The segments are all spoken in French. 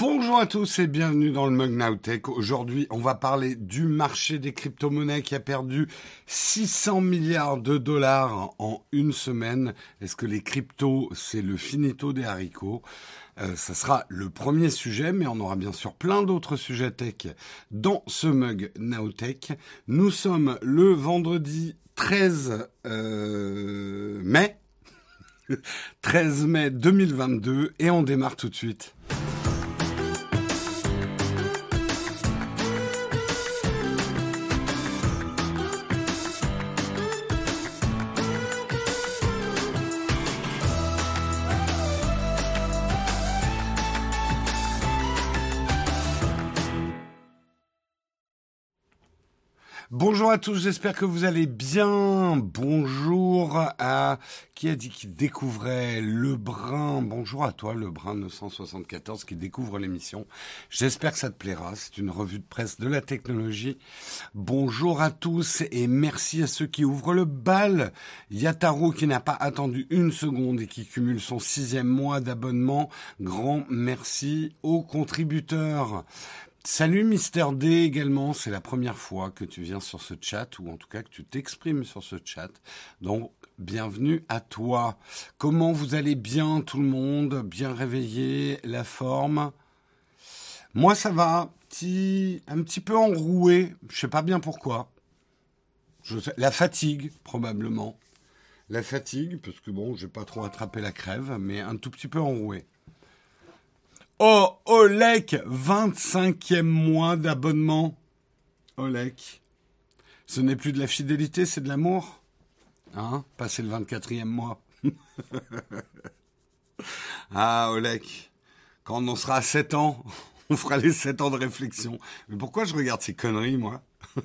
Bonjour à tous et bienvenue dans le Mug Now Tech. Aujourd'hui, on va parler du marché des crypto-monnaies qui a perdu 600 milliards de dollars en une semaine. Est-ce que les cryptos, c'est le finito des haricots? Euh, ça sera le premier sujet, mais on aura bien sûr plein d'autres sujets tech dans ce mug Tech. Nous sommes le vendredi 13 euh, mai. 13 mai 2022 et on démarre tout de suite. Bonjour à tous, j'espère que vous allez bien. Bonjour à qui a dit qu'il découvrait le brin. Bonjour à toi, le brin 974 qui découvre l'émission. J'espère que ça te plaira. C'est une revue de presse de la technologie. Bonjour à tous et merci à ceux qui ouvrent le bal. Yataru qui n'a pas attendu une seconde et qui cumule son sixième mois d'abonnement. Grand merci aux contributeurs. Salut Mister D également, c'est la première fois que tu viens sur ce chat, ou en tout cas que tu t'exprimes sur ce chat. Donc, bienvenue à toi. Comment vous allez bien tout le monde? Bien réveillé La forme? Moi ça va, un petit peu enroué, je sais pas bien pourquoi. La fatigue, probablement. La fatigue, parce que bon, j'ai pas trop attrapé la crève, mais un tout petit peu enroué. Oh, Olek, 25e mois d'abonnement. Olek. Ce n'est plus de la fidélité, c'est de l'amour. Hein Passer le 24e mois. ah, Olek. Quand on sera à 7 ans, on fera les 7 ans de réflexion. Mais pourquoi je regarde ces conneries, moi?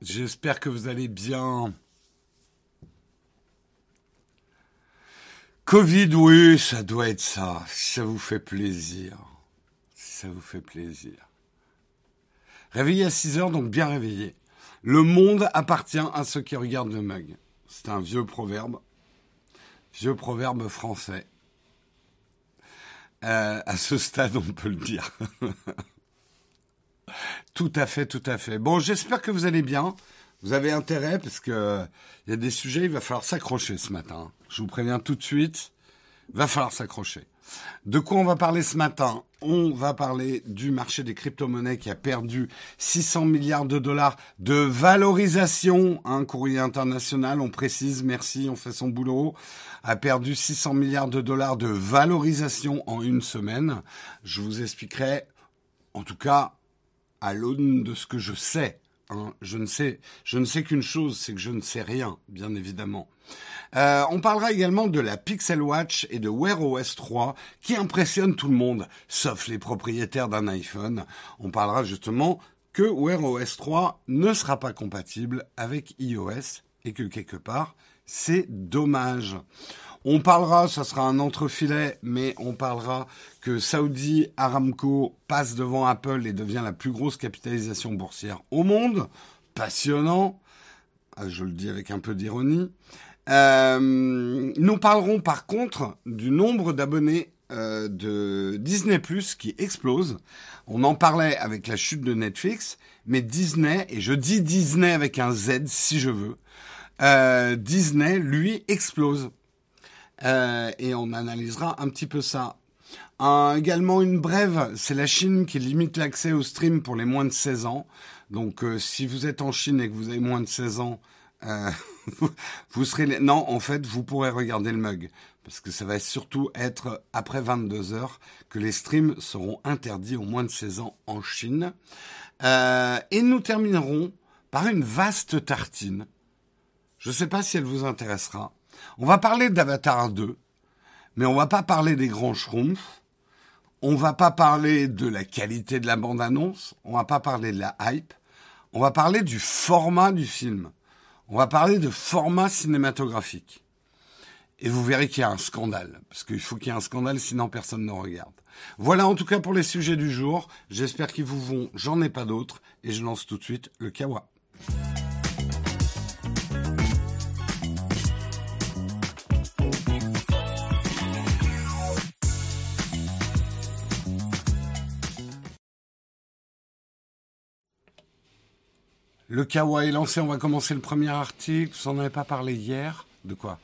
J'espère que vous allez bien. Covid, oui, ça doit être ça. Ça vous fait plaisir. Si ça vous fait plaisir. Réveillé à 6 heures, donc bien réveillé. Le monde appartient à ceux qui regardent le mug. C'est un vieux proverbe. Vieux proverbe français. Euh, à ce stade, on peut le dire. tout à fait, tout à fait. Bon, j'espère que vous allez bien. Vous avez intérêt parce que il y a des sujets, il va falloir s'accrocher ce matin. Je vous préviens tout de suite, il va falloir s'accrocher. De quoi on va parler ce matin? On va parler du marché des crypto-monnaies qui a perdu 600 milliards de dollars de valorisation. Un courrier international, on précise, merci, on fait son boulot, a perdu 600 milliards de dollars de valorisation en une semaine. Je vous expliquerai, en tout cas, à l'aune de ce que je sais, Hein, je ne sais, qu'une chose, c'est que je ne sais rien, bien évidemment. Euh, on parlera également de la Pixel Watch et de Wear OS 3 qui impressionnent tout le monde, sauf les propriétaires d'un iPhone. On parlera justement que Wear OS 3 ne sera pas compatible avec iOS et que quelque part, c'est dommage. On parlera, ça sera un entrefilet, mais on parlera que Saudi Aramco passe devant Apple et devient la plus grosse capitalisation boursière au monde. Passionnant. Ah, je le dis avec un peu d'ironie. Euh, nous parlerons par contre du nombre d'abonnés euh, de Disney Plus qui explose. On en parlait avec la chute de Netflix, mais Disney, et je dis Disney avec un Z si je veux, euh, Disney, lui, explose. Euh, et on analysera un petit peu ça. également une brève, c'est la Chine qui limite l'accès au stream pour les moins de 16 ans. Donc euh, si vous êtes en Chine et que vous avez moins de 16 ans, euh, vous serez... Non, en fait, vous pourrez regarder le mug. Parce que ça va surtout être après 22 heures que les streams seront interdits aux moins de 16 ans en Chine. et nous terminerons par une vaste tartine. Je ne sais pas si elle vous intéressera. On va parler d'Avatar 2, mais on va pas parler des grands schtroumpfs. On va pas parler de la qualité de la bande-annonce. On va pas parler de la hype. On va parler du format du film. On va parler de format cinématographique. Et vous verrez qu'il y a un scandale. Parce qu'il faut qu'il y ait un scandale, sinon personne ne regarde. Voilà en tout cas pour les sujets du jour. J'espère qu'ils vous vont. J'en ai pas d'autres. Et je lance tout de suite le kawa. Le Kawa est lancé, on va commencer le premier article. Vous n'en avez pas parlé hier De quoi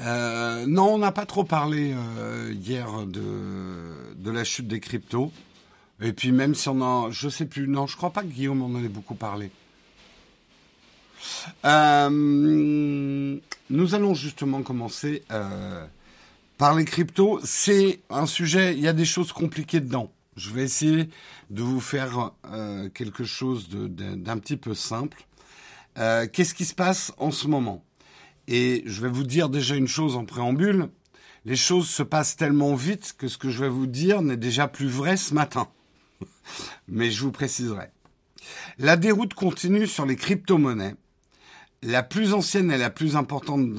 euh, Non, on n'a pas trop parlé euh, hier de, la chute des cryptos. Et puis même si on en... Je sais plus, non, je crois pas que Guillaume en ait beaucoup parlé. Euh, nous allons justement commencer par les cryptos. C'est un sujet, il y a des choses compliquées dedans. Je vais essayer de vous faire euh, quelque chose d'un petit peu simple. Qu'est-ce qui se passe en ce moment? Et je vais vous dire déjà une chose en préambule. Les choses se passent tellement vite que ce que je vais vous dire n'est déjà plus vrai ce matin. Mais je vous préciserai. La déroute continue sur les crypto-monnaies la plus ancienne et la plus importante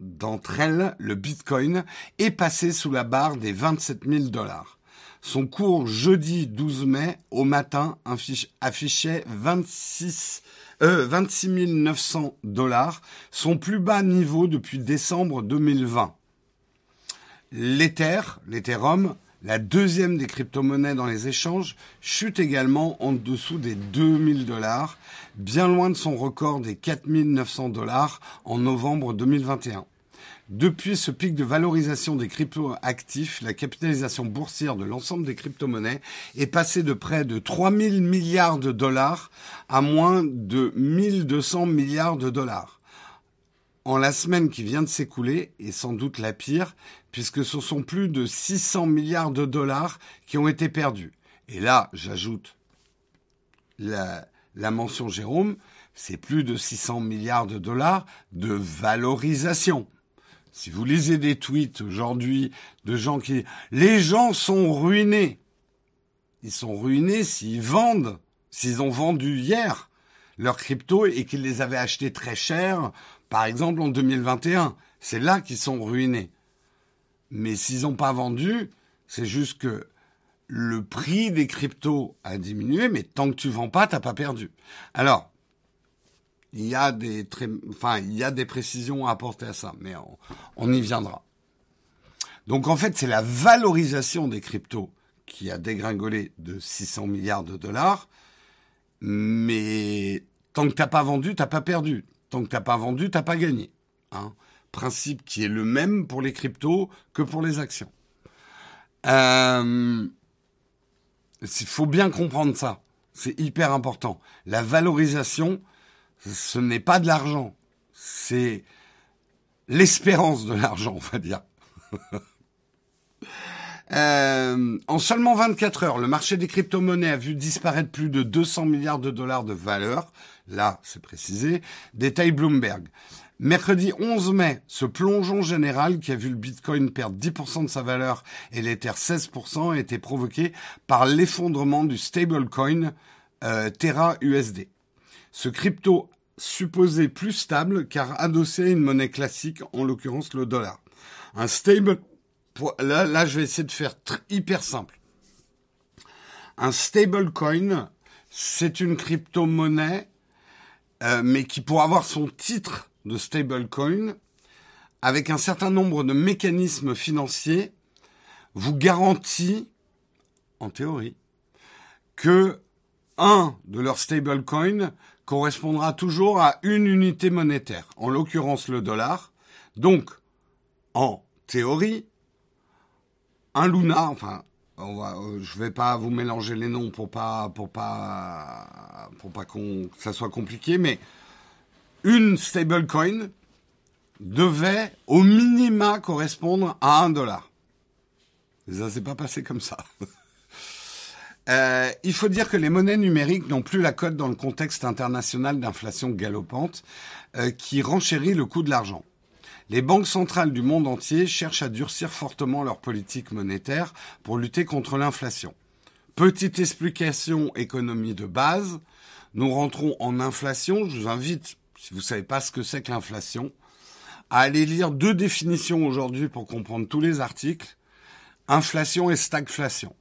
d'entre elles, le Bitcoin, est passé sous la barre des 27 000 dollars. Son cours jeudi 12 mai au matin affichait 26, euh, 26 900 dollars, son plus bas niveau depuis décembre 2020. L'Ether, l'Ethereum, la deuxième des crypto-monnaies dans les échanges chute également en dessous des 2000 dollars, bien loin de son record des 4900 dollars en novembre 2021. Depuis ce pic de valorisation des crypto-actifs, la capitalisation boursière de l'ensemble des crypto-monnaies est passée de près de 3000 milliards de dollars à moins de 1200 milliards de dollars en la semaine qui vient de s'écouler, et sans doute la pire, puisque ce sont plus de 600 milliards de dollars qui ont été perdus. Et là, j'ajoute la, mention Jérôme, c'est plus de 600 milliards de dollars de valorisation. Si vous lisez des tweets aujourd'hui de gens qui... Les gens sont ruinés. Ils sont ruinés s'ils vendent, s'ils ont vendu hier leurs cryptos et qu'ils les avaient achetés très cher par exemple, en 2021, c'est là qu'ils sont ruinés. Mais s'ils n'ont pas vendu, c'est juste que le prix des cryptos a diminué, mais tant que tu vends pas, t'as pas perdu. Alors, il y a des précisions à apporter à ça, mais on, y viendra. Donc en fait, c'est la valorisation des cryptos qui a dégringolé de 600 milliards de dollars, mais tant que t'as pas vendu, t'as pas perdu. Tant que t'as pas vendu, t'as pas gagné. Hein. Principe qui est le même pour les cryptos que pour les actions. Euh, il faut bien comprendre ça. C'est hyper important. La valorisation, ce n'est pas de l'argent. C'est l'espérance de l'argent, on va dire. Euh, en seulement 24 heures, le marché des crypto-monnaies a vu disparaître plus de 200 milliards de dollars de valeur. Là, c'est précisé. Détail Bloomberg. Mercredi 11 mai, ce plongeon général qui a vu le Bitcoin perdre 10% de sa valeur et l'Ether 16% a été provoqué par l'effondrement du stablecoin euh, Terra USD. Ce crypto supposé plus stable car adossé à une monnaie classique, en l'occurrence le dollar. Un stable là, là, je vais essayer de faire hyper simple. Un stablecoin, c'est une crypto-monnaie, euh, mais qui pour avoir son titre de stablecoin, avec un certain nombre de mécanismes financiers, vous garantit, en théorie, que un de leurs stablecoins correspondra toujours à une unité monétaire, en l'occurrence le dollar. Donc, en théorie, un Luna, enfin, on va, euh, je vais pas vous mélanger les noms pour pas, pour pas, pour pas que ça soit compliqué, mais une stablecoin devait au minima correspondre à un dollar. Ça s'est pas passé comme ça. Euh, il faut dire que les monnaies numériques n'ont plus la cote dans le contexte international d'inflation galopante euh, qui renchérit le coût de l'argent. Les banques centrales du monde entier cherchent à durcir fortement leur politique monétaire pour lutter contre l'inflation. Petite explication économie de base. Nous rentrons en inflation. Je vous invite, si vous ne savez pas ce que c'est que l'inflation, à aller lire deux définitions aujourd'hui pour comprendre tous les articles. Inflation et stagflation.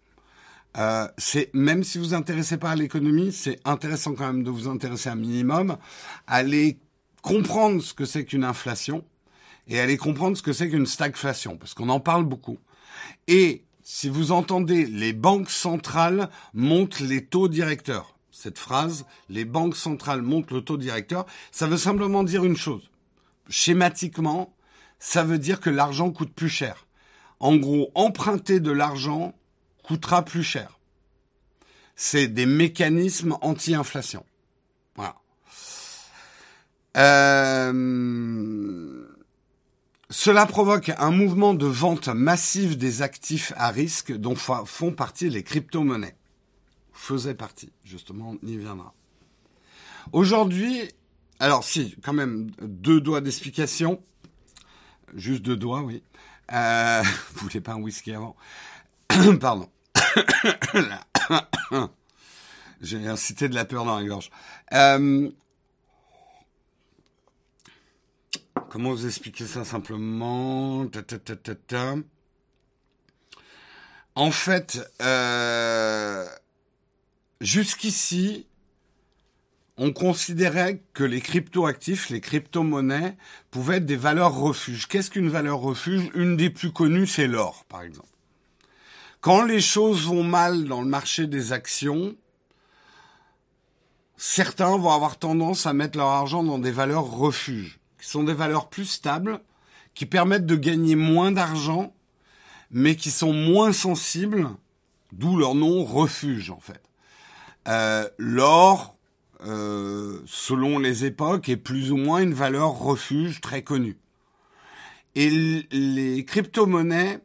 Euh, c'est même si vous vous intéressez pas à l'économie, c'est intéressant quand même de vous intéresser un minimum, aller comprendre ce que c'est qu'une inflation et aller comprendre ce que c'est qu'une stagflation, parce qu'on en parle beaucoup. Et si vous entendez, les banques centrales montent les taux directeurs. cette phrase, les banques centrales montent le taux directeur, ça veut simplement dire une chose. Schématiquement, ça veut dire que l'argent coûte plus cher. En gros, emprunter de l'argent coûtera plus cher. C'est des mécanismes anti-inflation. Voilà. Euh, cela provoque un mouvement de vente massive des actifs à risque dont font partie les crypto-monnaies. Faisait partie, justement, on y viendra. Aujourd'hui, alors si, quand même, deux doigts d'explication. Juste deux doigts, oui. Euh, vous voulez pas un whisky avant? Pardon. J'ai incité de la peur dans la gorge. Euh, comment vous expliquer ça simplement? En fait, euh, jusqu'ici, on considérait que les crypto-actifs, les crypto-monnaies, pouvaient être des valeurs refuges. Qu'est-ce qu'une valeur refuge? Une des plus connues, c'est l'or, par exemple. Quand les choses vont mal dans le marché des actions, certains vont avoir tendance à mettre leur argent dans des valeurs refuges, qui sont des valeurs plus stables, qui permettent de gagner moins d'argent, mais qui sont moins sensibles, d'où leur nom refuge en fait. Euh, l'or, euh, selon les époques, est plus ou moins une valeur refuge très connue. Et les crypto-monnaies,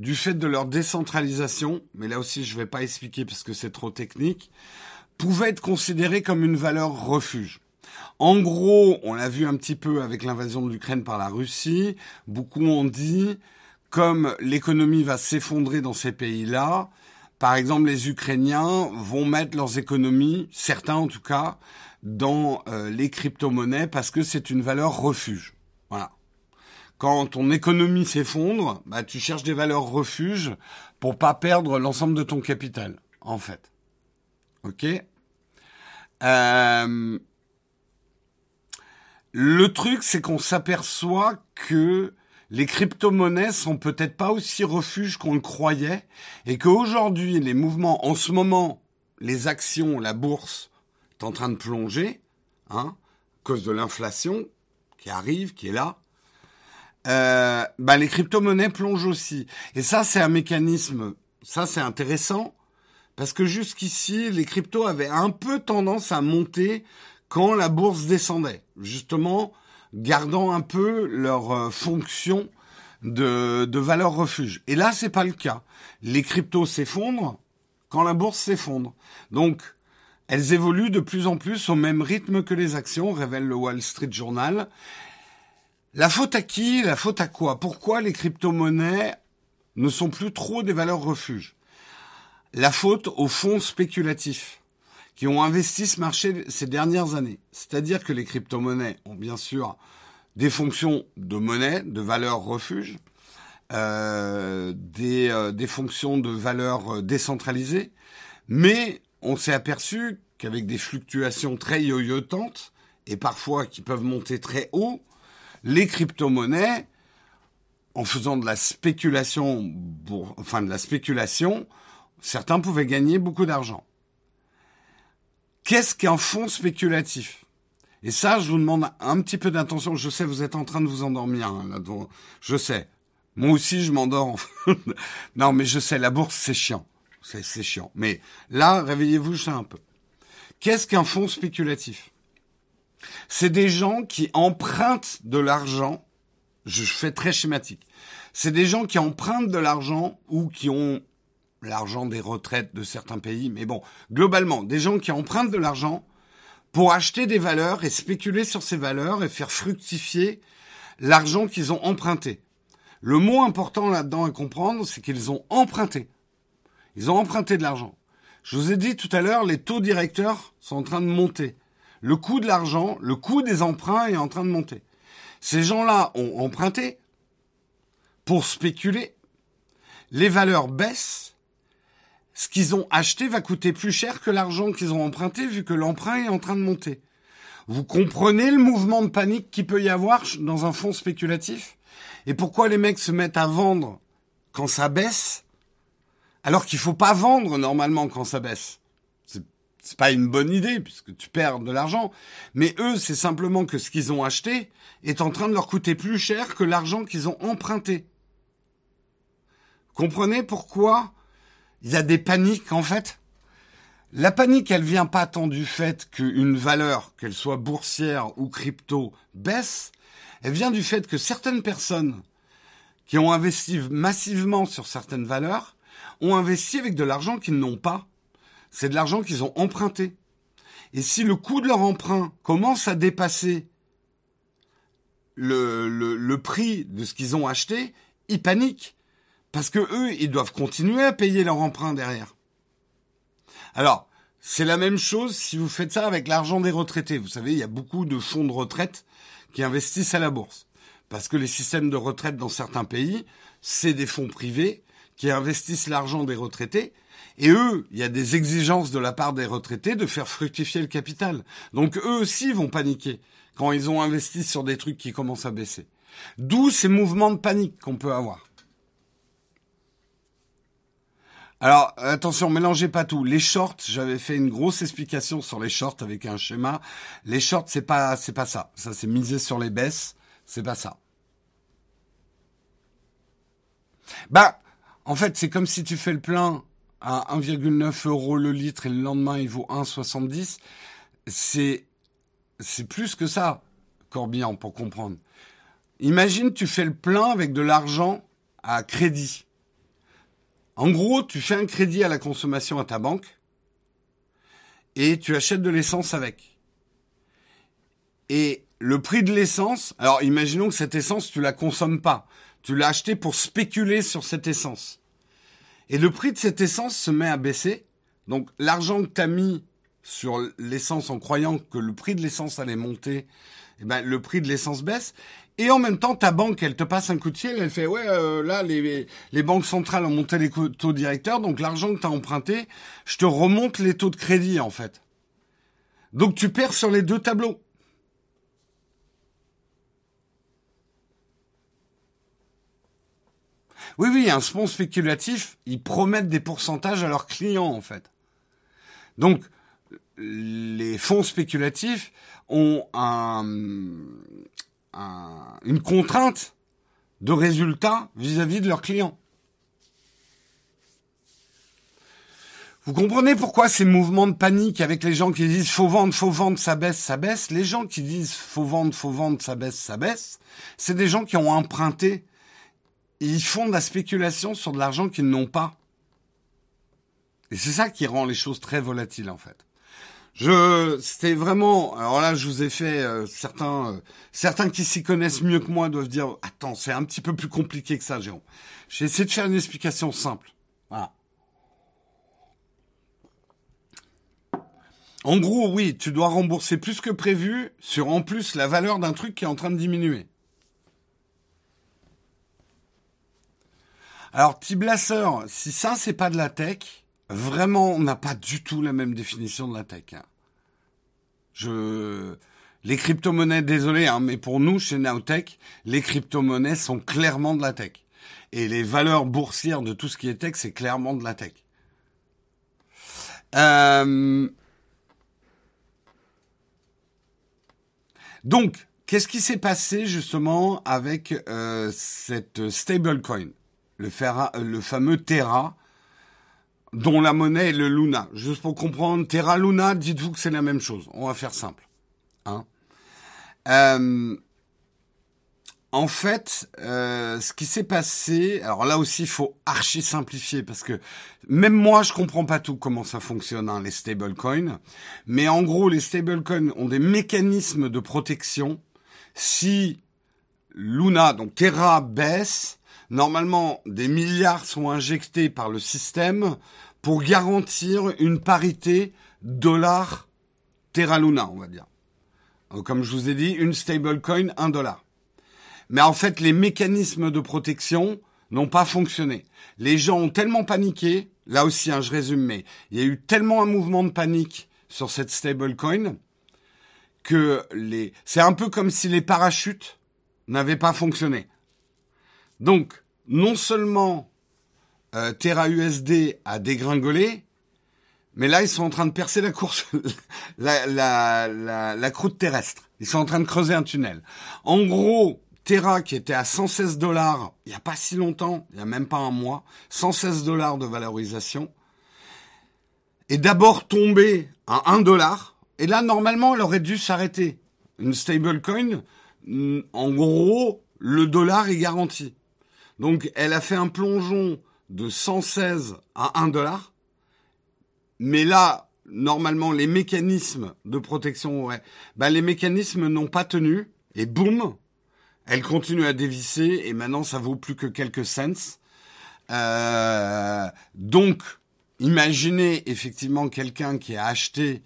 du fait de leur décentralisation, mais là aussi je ne vais pas expliquer parce que c'est trop technique, pouvaient être considérées comme une valeur refuge. En gros, on l'a vu un petit peu avec l'invasion de l'Ukraine par la Russie, beaucoup ont dit, comme l'économie va s'effondrer dans ces pays-là, par exemple, les Ukrainiens vont mettre leurs économies, certains en tout cas, dans euh, les crypto-monnaies parce que c'est une valeur refuge. Quand ton économie s'effondre, bah, tu cherches des valeurs refuge pour pas perdre l'ensemble de ton capital, en fait. Ok? Euh, Le truc, c'est qu'on s'aperçoit que les crypto-monnaies sont peut-être pas aussi refuges qu'on le croyait et qu'aujourd'hui, les mouvements, en ce moment, les actions, la bourse, est en train de plonger, hein, à cause de l'inflation qui arrive, qui est là. Euh, bah, les crypto-monnaies plongent aussi. Et ça, c'est un mécanisme, ça, c'est intéressant, parce que jusqu'ici, les cryptos avaient un peu tendance à monter quand la bourse descendait. Justement, gardant un peu leur euh, fonction de, de valeur refuge. Et là, c'est pas le cas. Les cryptos s'effondrent quand la bourse s'effondre. Donc, elles évoluent de plus en plus au même rythme que les actions, révèle le Wall Street Journal. La faute à qui La faute à quoi? Pourquoi les crypto-monnaies ne sont plus trop des valeurs refuges? La faute aux fonds spéculatifs qui ont investi ce marché ces dernières années. C'est-à-dire que les crypto-monnaies ont bien sûr des fonctions de monnaie, de valeur refuge, euh, des, euh, des, fonctions de valeur euh, décentralisée, mais on s'est aperçu qu'avec des fluctuations très yoyotantes et parfois qui peuvent monter très haut, les crypto-monnaies, en faisant de la spéculation, enfin de la spéculation, certains pouvaient gagner beaucoup d'argent. Qu'est-ce qu'un fonds spéculatif? Et ça, je vous demande un petit peu d'attention. Je sais, vous êtes en train de vous endormir hein. Je sais. Moi aussi, je m'endors. non, mais je sais, la bourse, c'est chiant. C'est chiant. Mais là, réveillez-vous juste un peu. Qu'est-ce qu'un fonds spéculatif? C'est des gens qui empruntent de l'argent. Je fais très schématique. C'est des gens qui empruntent de l'argent ou qui ont l'argent des retraites de certains pays, mais bon, globalement, des gens qui empruntent de l'argent pour acheter des valeurs et spéculer sur ces valeurs et faire fructifier l'argent qu'ils ont emprunté. Le mot important là-dedans à comprendre, c'est qu'ils ont emprunté. Ils ont emprunté de l'argent. Je vous ai dit tout à l'heure, les taux directeurs sont en train de monter. Le coût de l'argent, le coût des emprunts est en train de monter. Ces gens-là ont emprunté pour spéculer. Les valeurs baissent ce qu'ils ont acheté va coûter plus cher que l'argent qu'ils ont emprunté vu que l'emprunt est en train de monter. Vous comprenez le mouvement de panique qu'il peut y avoir dans un fonds spéculatif? Et pourquoi les mecs se mettent à vendre quand ça baisse alors qu'il faut pas vendre normalement quand ça baisse? C'est pas une bonne idée puisque tu perds de l'argent. Mais eux, c'est simplement que ce qu'ils ont acheté est en train de leur coûter plus cher que l'argent qu'ils ont emprunté. Comprenez pourquoi il y a des paniques en fait? La panique, elle vient pas tant du fait qu'une valeur, qu'elle soit boursière ou crypto, baisse. Elle vient du fait que certaines personnes qui ont investi massivement sur certaines valeurs ont investi avec de l'argent qu'ils n'ont pas. C'est de l'argent qu'ils ont emprunté. Et si le coût de leur emprunt commence à dépasser le, prix de ce qu'ils ont acheté, ils paniquent. Parce que eux, ils doivent continuer à payer leur emprunt derrière. Alors, c'est la même chose si vous faites ça avec l'argent des retraités. Vous savez, il y a beaucoup de fonds de retraite qui investissent à la bourse. Parce que les systèmes de retraite dans certains pays, c'est des fonds privés qui investissent l'argent des retraités. Et eux, il y a des exigences de la part des retraités de faire fructifier le capital. Donc eux aussi vont paniquer quand ils ont investi sur des trucs qui commencent à baisser. D'où ces mouvements de panique qu'on peut avoir. Alors attention, mélangez pas tout. Les shorts, j'avais fait une grosse explication sur les shorts avec un schéma. Les shorts, c'est pas c'est pas ça. Ça c'est miser sur les baisses, c'est pas ça. Bah, en fait, c'est comme si tu fais le plein à 1,9 euros le litre et le lendemain il vaut 1,70. C'est c'est plus que ça, Corbian, pour comprendre. Imagine, tu fais le plein avec de l'argent à crédit. En gros, tu fais un crédit à la consommation à ta banque et tu achètes de l'essence avec. Et le prix de l'essence, alors imaginons que cette essence, tu la consommes pas. Tu l'as acheté pour spéculer sur cette essence. Et le prix de cette essence se met à baisser. Donc l'argent que tu mis sur l'essence en croyant que le prix de l'essence allait monter, eh ben, le prix de l'essence baisse. Et en même temps, ta banque, elle te passe un coup de fil, elle fait ouais, euh, là les, les banques centrales ont monté les taux directeurs, donc l'argent que tu as emprunté, je te remonte les taux de crédit en fait. Donc tu perds sur les deux tableaux. Oui, oui, un fonds spéculatif, ils promettent des pourcentages à leurs clients en fait. Donc les fonds spéculatifs ont un, une contrainte de résultat vis-à-vis de leurs clients. Vous comprenez pourquoi ces mouvements de panique avec les gens qui disent faut vendre, faut vendre, ça baisse, ça baisse. Les gens qui disent faut vendre, faut vendre, ça baisse, ça baisse. C'est des gens qui ont emprunté. Ils font de la spéculation sur de l'argent qu'ils n'ont pas. Et c'est ça qui rend les choses très volatiles en fait. Je, c'était vraiment. Alors là, je vous ai fait euh, certains, euh, certains qui s'y connaissent mieux que moi doivent dire attends, c'est un petit peu plus compliqué que ça, Jérôme. J'ai essayé de faire une explication simple. Voilà. En gros, oui, tu dois rembourser plus que prévu sur en plus la valeur d'un truc qui est en train de diminuer. Alors, petit blasseur, si ça c'est pas de la tech, vraiment, on n'a pas du tout la même définition de la tech. Hein. Je, les crypto-monnaies, désolé, hein, mais pour nous, chez Nowtech, les crypto-monnaies sont clairement de la tech. Et les valeurs boursières de tout ce qui est tech, c'est clairement de la tech. Euh... Donc, qu'est-ce qui s'est passé justement avec euh, cette stablecoin, le, le fameux Terra, dont la monnaie est le Luna. Juste pour comprendre, Terra Luna, dites-vous que c'est la même chose. On va faire simple. Hein euh, en fait, euh, ce qui s'est passé, alors là aussi, il faut archi simplifier parce que même moi, je comprends pas tout comment ça fonctionne hein, les stablecoins. Mais en gros, les stablecoins ont des mécanismes de protection. Si Luna, donc Terra baisse, Normalement, des milliards sont injectés par le système pour garantir une parité dollar Terra Luna, on va dire. Comme je vous ai dit, une stablecoin, un dollar. Mais en fait, les mécanismes de protection n'ont pas fonctionné. Les gens ont tellement paniqué, là aussi, hein, je résume, mais il y a eu tellement un mouvement de panique sur cette stablecoin que les, c'est un peu comme si les parachutes n'avaient pas fonctionné. Donc, non seulement euh, Terra USD a dégringolé, Mais là, ils sont en train de percer la course, la, croûte terrestre. Ils sont en train de creuser un tunnel. En gros, Terra, qui était à 116 dollars il n'y a pas si longtemps, il n'y a même pas un mois, 116 dollars de valorisation, est d'abord tombé à 1 dollar. Et là, normalement, elle aurait dû s'arrêter. Une stablecoin, mm, en gros, le dollar est garanti. Donc, elle a fait un plongeon de 116 à 1 dollar. Mais là, normalement, les mécanismes de protection, ouais, bah, les mécanismes n'ont pas tenu. Et boum, elle continue à dévisser. Et maintenant, ça vaut plus que quelques cents. Euh, donc, imaginez effectivement quelqu'un qui a acheté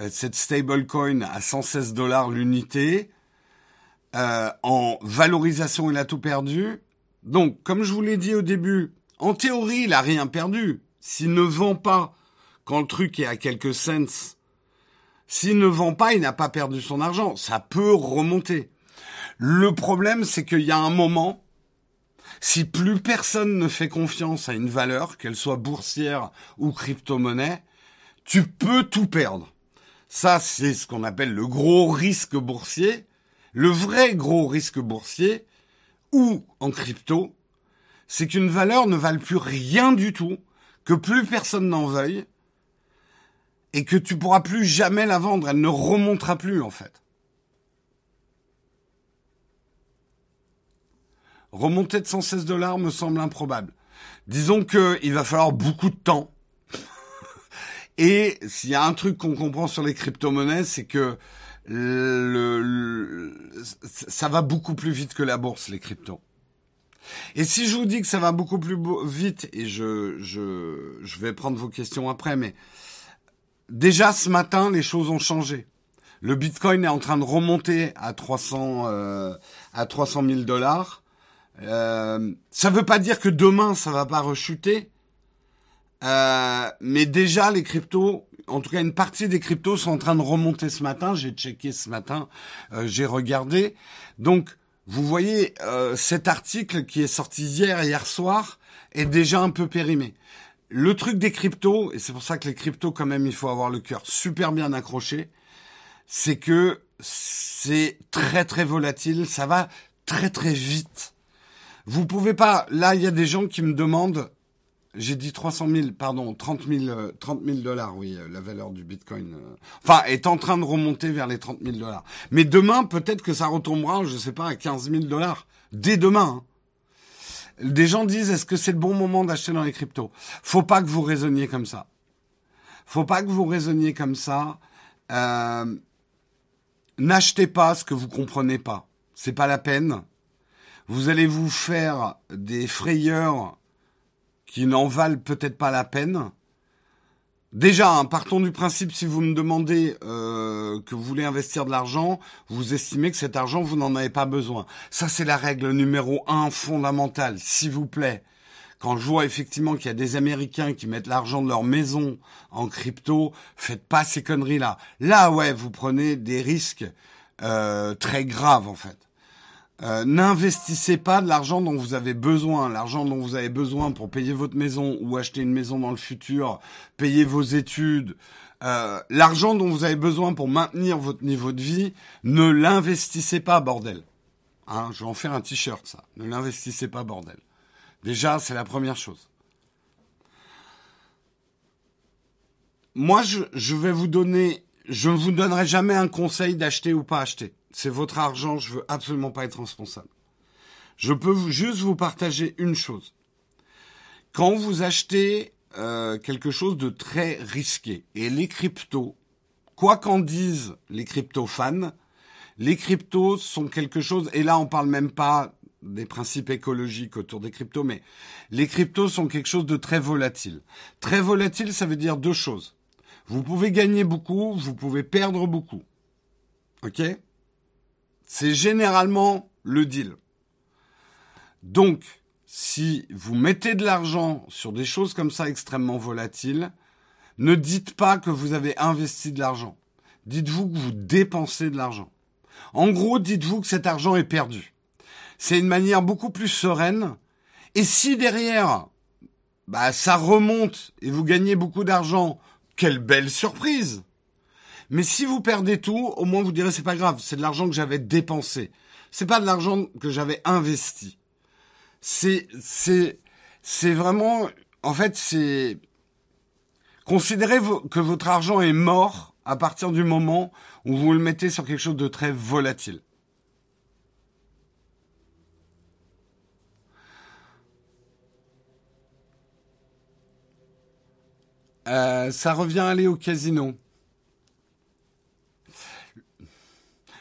euh, cette stablecoin à 116 dollars l'unité. Euh, en valorisation, il a tout perdu. Donc, comme je vous l'ai dit au début, en théorie, il a rien perdu. S'il ne vend pas quand le truc est à quelques cents, s'il ne vend pas, il n'a pas perdu son argent. Ça peut remonter. Le problème, c'est qu'il y a un moment, si plus personne ne fait confiance à une valeur, qu'elle soit boursière ou crypto-monnaie, tu peux tout perdre. Ça, c'est ce qu'on appelle le gros risque boursier. Le vrai gros risque boursier, ou en crypto, c'est qu'une valeur ne vale plus rien du tout, que plus personne n'en veuille, et que tu pourras plus jamais la vendre, elle ne remontera plus en fait. Remonter de 116 dollars me semble improbable. Disons qu'il va falloir beaucoup de temps. et s'il y a un truc qu'on comprend sur les crypto-monnaies, c'est que le, ça va beaucoup plus vite que la bourse, les cryptos. Et si je vous dis que ça va beaucoup plus vite, et je, je, je vais prendre vos questions après, mais déjà ce matin, les choses ont changé. Le Bitcoin est en train de remonter à 300 euh, à 300 000 dollars. Euh, ça veut pas dire que demain ça va pas rechuter, euh, mais déjà les cryptos, en tout cas une partie des cryptos sont en train de remonter ce matin. J'ai checké ce matin, euh, j'ai regardé. Donc vous voyez, euh, cet article qui est sorti hier hier soir est déjà un peu périmé. Le truc des cryptos, et c'est pour ça que les cryptos, quand même, il faut avoir le cœur super bien accroché, c'est que c'est très très volatile, ça va très très vite. Vous pouvez pas, là, il y a des gens qui me demandent, j'ai dit 300 000, pardon, 30 000, 30 000 dollars, oui, euh, la valeur du Bitcoin. Euh, enfin, est en train de remonter vers les 30 000 dollars. Mais demain, peut-être que ça retombera, je sais pas, à 15 000 dollars. Dès demain. Hein. Des gens disent, est-ce que c'est le bon moment d'acheter dans les cryptos? Faut pas que vous raisonniez comme ça. Faut pas que vous raisonniez comme ça. Euh, N'achetez pas ce que vous comprenez pas. C'est pas la peine. Vous allez vous faire des frayeurs qui n'en valent peut-être pas la peine. Déjà, hein, partons du principe, si vous me demandez euh, que vous voulez investir de l'argent, vous estimez que cet argent, vous n'en avez pas besoin. Ça, c'est la règle numéro un fondamentale, s'il vous plaît. Quand je vois effectivement qu'il y a des Américains qui mettent l'argent de leur maison en crypto, faites pas ces conneries-là. Là, ouais, vous prenez des risques euh, très graves, en fait. Euh, n'investissez pas de l'argent dont vous avez besoin, l'argent dont vous avez besoin pour payer votre maison ou acheter une maison dans le futur, payer vos études, euh, l'argent dont vous avez besoin pour maintenir votre niveau de vie, ne l'investissez pas, bordel. Hein, je vais en faire un t-shirt, ça. Ne l'investissez pas, bordel. Déjà, c'est la première chose. Moi, je, je vais vous donner, je ne vous donnerai jamais un conseil d'acheter ou pas acheter c'est votre argent, je veux absolument pas être responsable. Je peux juste vous partager une chose. Quand vous achetez euh, quelque chose de très risqué, et les cryptos, quoi qu'en disent les crypto fans, les cryptos sont quelque chose, et là on parle même pas des principes écologiques autour des cryptos, mais les cryptos sont quelque chose de très volatile. Très volatile, ça veut dire deux choses. Vous pouvez gagner beaucoup, vous pouvez perdre beaucoup. OK? C'est généralement le deal. Donc, si vous mettez de l'argent sur des choses comme ça extrêmement volatiles, ne dites pas que vous avez investi de l'argent. Dites-vous que vous dépensez de l'argent. En gros, dites-vous que cet argent est perdu. C'est une manière beaucoup plus sereine. Et si derrière, bah, ça remonte et vous gagnez beaucoup d'argent, quelle belle surprise. Mais si vous perdez tout, au moins vous direz c'est pas grave, c'est de l'argent que j'avais dépensé. C'est pas de l'argent que j'avais investi. C'est c'est c'est vraiment en fait c'est considérez que votre argent est mort à partir du moment où vous le mettez sur quelque chose de très volatile. Euh, ça revient à aller au casino.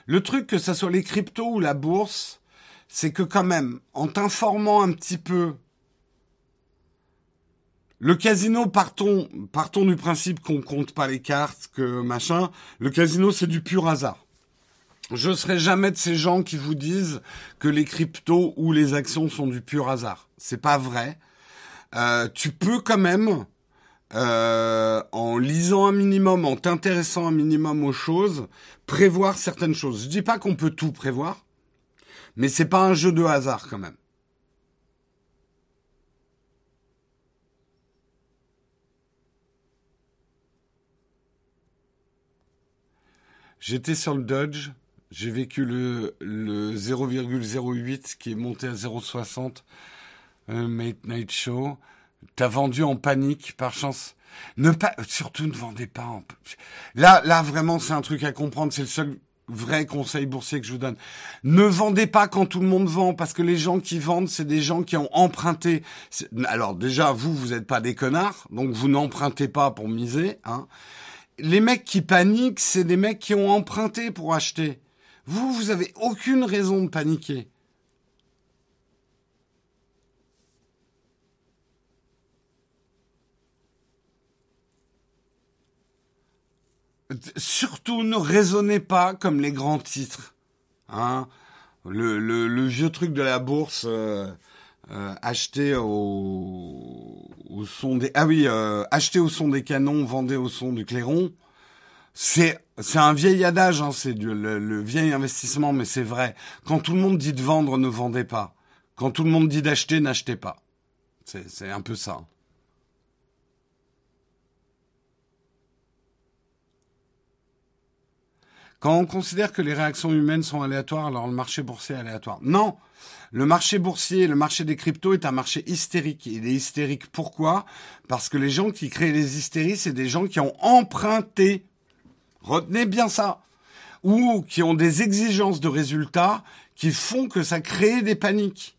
Le truc, que ce soit les cryptos ou la bourse, c'est que quand même, en t'informant un petit peu, le casino, partons, partons du principe qu'on compte pas les cartes, que machin. Le casino, c'est du pur hasard. Je serai jamais de ces gens qui vous disent que les cryptos ou les actions sont du pur hasard. C'est pas vrai. Euh, tu peux quand même euh, en lisant un minimum, en t'intéressant un minimum aux choses, prévoir certaines choses. Je dis pas qu'on peut tout prévoir, mais c'est pas un jeu de hasard quand même. J'étais sur le Dodge, j'ai vécu le, le 0,08 qui est monté à 0,60, un Mate Night Show. T'as vendu en panique, par chance. Ne pas, surtout ne vendez pas en... Là, là, vraiment, c'est un truc à comprendre. C'est le seul vrai conseil boursier que je vous donne. Ne vendez pas quand tout le monde vend, parce que les gens qui vendent, c'est des gens qui ont emprunté. Alors déjà, vous, vous n'êtes pas des connards, donc vous n'empruntez pas pour miser. Hein. Les mecs qui paniquent, c'est des mecs qui ont emprunté pour acheter. Vous, vous avez aucune raison de paniquer. Surtout ne raisonnez pas comme les grands titres. Hein le, vieux truc de la bourse euh, euh, acheté au, son des ah oui euh, acheté au son des canons, vendez au son du clairon. C'est c'est un vieil adage, hein, c'est le, le vieil investissement, mais c'est vrai. Quand tout le monde dit de vendre, ne vendez pas. Quand tout le monde dit d'acheter, n'achetez pas. C'est un peu ça. Quand on considère que les réactions humaines sont aléatoires, alors le marché boursier est aléatoire. Non, le marché boursier, le marché des cryptos est un marché hystérique. Il est hystérique pourquoi? Parce que les gens qui créent les hystéries, c'est des gens qui ont emprunté. Retenez bien ça. Ou qui ont des exigences de résultats qui font que ça crée des paniques.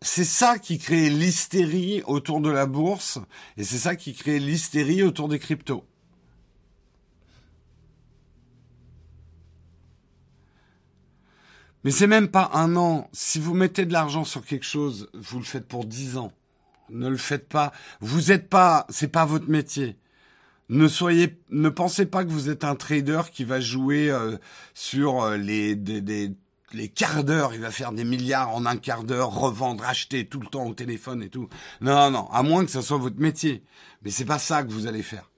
C'est ça qui crée l'hystérie autour de la bourse et c'est ça qui crée l'hystérie autour des cryptos. Mais c'est même pas un an. Si vous mettez de l'argent sur quelque chose, vous le faites pour dix ans. Ne le faites pas. Vous êtes pas, c'est pas votre métier. Ne soyez, ne pensez pas que vous êtes un trader qui va jouer euh, sur euh, les des, les quarts d'heure. Il va faire des milliards en un quart d'heure, revendre, acheter tout le temps au téléphone et tout. Non, non, à moins que ce soit votre métier. Mais c'est pas ça que vous allez faire.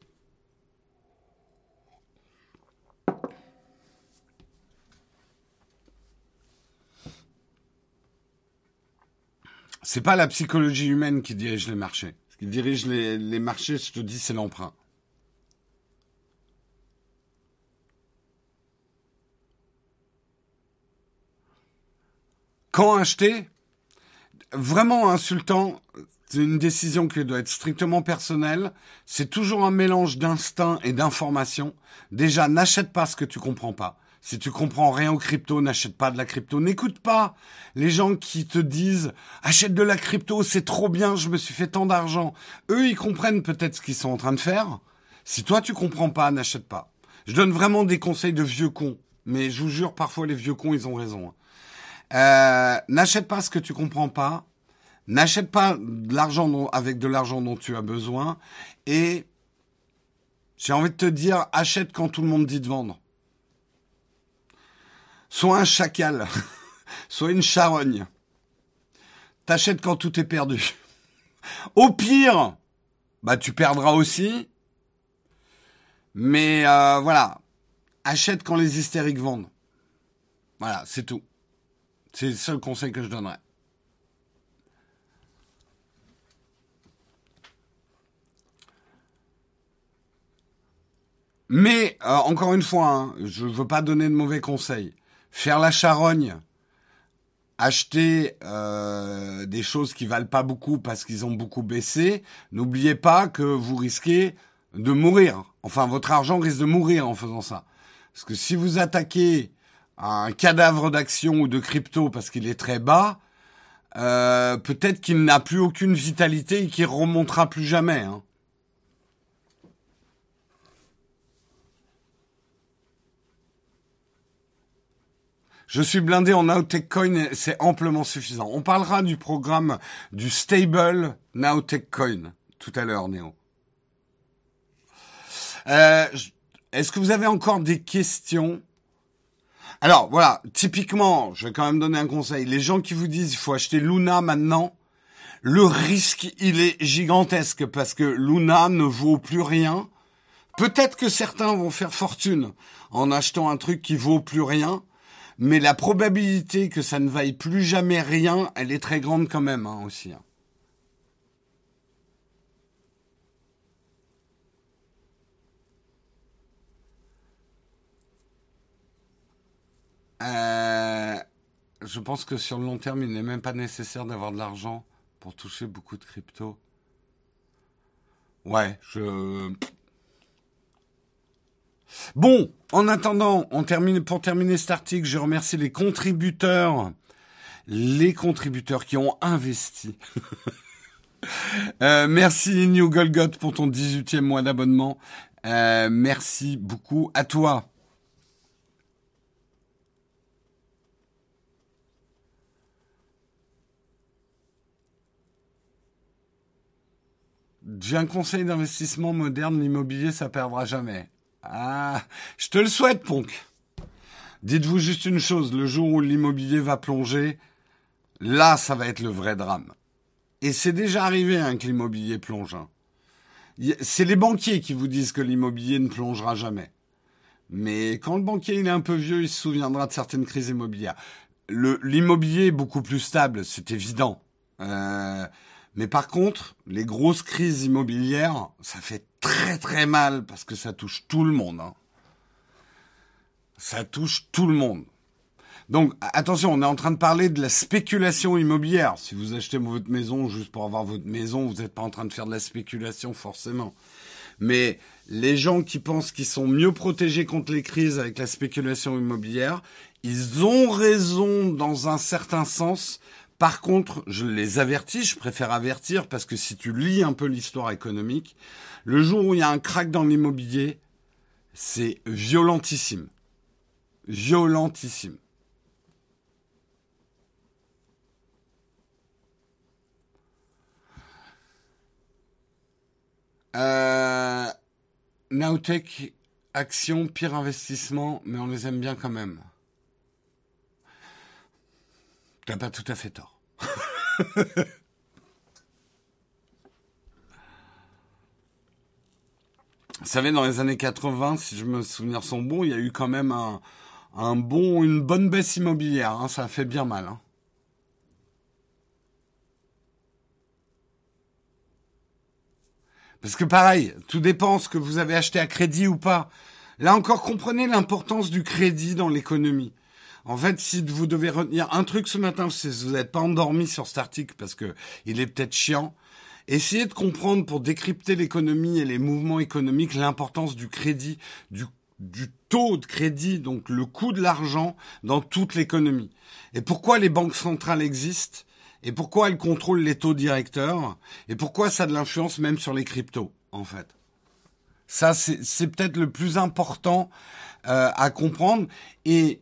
C'est pas la psychologie humaine qui dirige les marchés. Ce qui dirige les, marchés, je te dis, c'est l'emprunt. Quand acheter Vraiment insultant, c'est une décision qui doit être strictement personnelle. C'est toujours un mélange d'instinct et d'information. Déjà, n'achète pas ce que tu comprends pas. Si tu comprends rien aux crypto, n'achète pas de la crypto. N'écoute pas les gens qui te disent achète de la crypto, c'est trop bien, je me suis fait tant d'argent. Eux, ils comprennent peut-être ce qu'ils sont en train de faire. Si toi tu comprends pas, n'achète pas. Je donne vraiment des conseils de vieux cons, mais je vous jure, parfois les vieux cons, ils ont raison. Euh, n'achète pas ce que tu comprends pas. N'achète pas de l'argent avec de l'argent dont tu as besoin. Et j'ai envie de te dire, achète quand tout le monde dit de vendre. Sois un chacal, sois une charogne. T'achètes quand tout est perdu. Au pire, bah tu perdras aussi. Mais euh, voilà, achète quand les hystériques vendent. Voilà, c'est tout. C'est le seul conseil que je donnerais. Mais euh, encore une fois, hein, je ne veux pas donner de mauvais conseils. Faire la charogne, acheter euh, des choses qui valent pas beaucoup parce qu'ils ont beaucoup baissé, n'oubliez pas que vous risquez de mourir. Enfin, votre argent risque de mourir en faisant ça. Parce que si vous attaquez un cadavre d'action ou de crypto parce qu'il est très bas, euh, peut-être qu'il n'a plus aucune vitalité et qu'il remontera plus jamais. Hein. Je suis blindé en Nowtech Coin, c'est amplement suffisant. On parlera du programme du stable Nowtech Coin tout à l'heure, Néo. Euh, Est-ce que vous avez encore des questions? Alors voilà, typiquement, je vais quand même donner un conseil. Les gens qui vous disent il faut acheter Luna maintenant, le risque il est gigantesque parce que Luna ne vaut plus rien. Peut-être que certains vont faire fortune en achetant un truc qui vaut plus rien mais la probabilité que ça ne vaille plus jamais rien, elle est très grande quand même hein, aussi. Hein. Euh, je pense que sur le long terme, il n'est même pas nécessaire d'avoir de l'argent pour toucher beaucoup de crypto. Ouais, je Bon, en attendant, pour terminer cet article, je remercie les contributeurs, les contributeurs qui ont investi. euh, merci New Golgot pour ton 18e mois d'abonnement. Euh, merci beaucoup à toi. J'ai un conseil d'investissement moderne, l'immobilier, ça perdra jamais. Ah, je te le souhaite, Ponk. Dites-vous juste une chose, le jour où l'immobilier va plonger, là, ça va être le vrai drame. Et c'est déjà arrivé hein, que l'immobilier plonge. Hein. C'est les banquiers qui vous disent que l'immobilier ne plongera jamais. Mais quand le banquier il est un peu vieux, il se souviendra de certaines crises immobilières. L'immobilier est beaucoup plus stable, c'est évident. Euh, mais par contre, les grosses crises immobilières, ça fait très très mal parce que ça touche tout le monde. Hein. Ça touche tout le monde. Donc attention, on est en train de parler de la spéculation immobilière. Si vous achetez votre maison juste pour avoir votre maison, vous n'êtes pas en train de faire de la spéculation forcément. Mais les gens qui pensent qu'ils sont mieux protégés contre les crises avec la spéculation immobilière, ils ont raison dans un certain sens par contre, je les avertis, je préfère avertir parce que si tu lis un peu l'histoire économique, le jour où il y a un crack dans l'immobilier, c'est violentissime. Violentissime. Euh, Nowtech, action, pire investissement, mais on les aime bien quand même. T'as pas tout à fait tort. Vous savez, dans les années 80, si je me souviens sont bons, il y a eu quand même un, bon, une bonne baisse immobilière. Hein. ça a fait bien mal. Hein. Parce que pareil, tout dépend ce que vous avez acheté à crédit ou pas. Là encore, comprenez l'importance du crédit dans l'économie. En fait, si vous devez retenir un truc ce matin, si vous n'êtes pas endormi sur cet article parce que il est peut-être chiant, essayez de comprendre pour décrypter l'économie et les mouvements économiques l'importance du crédit, du, du taux de crédit, donc le coût de l'argent dans toute l'économie. Et pourquoi les banques centrales existent et pourquoi elles contrôlent les taux directeurs et pourquoi ça a de l'influence même sur les cryptos, en fait. Ça, c'est peut-être le plus important euh, à comprendre. Et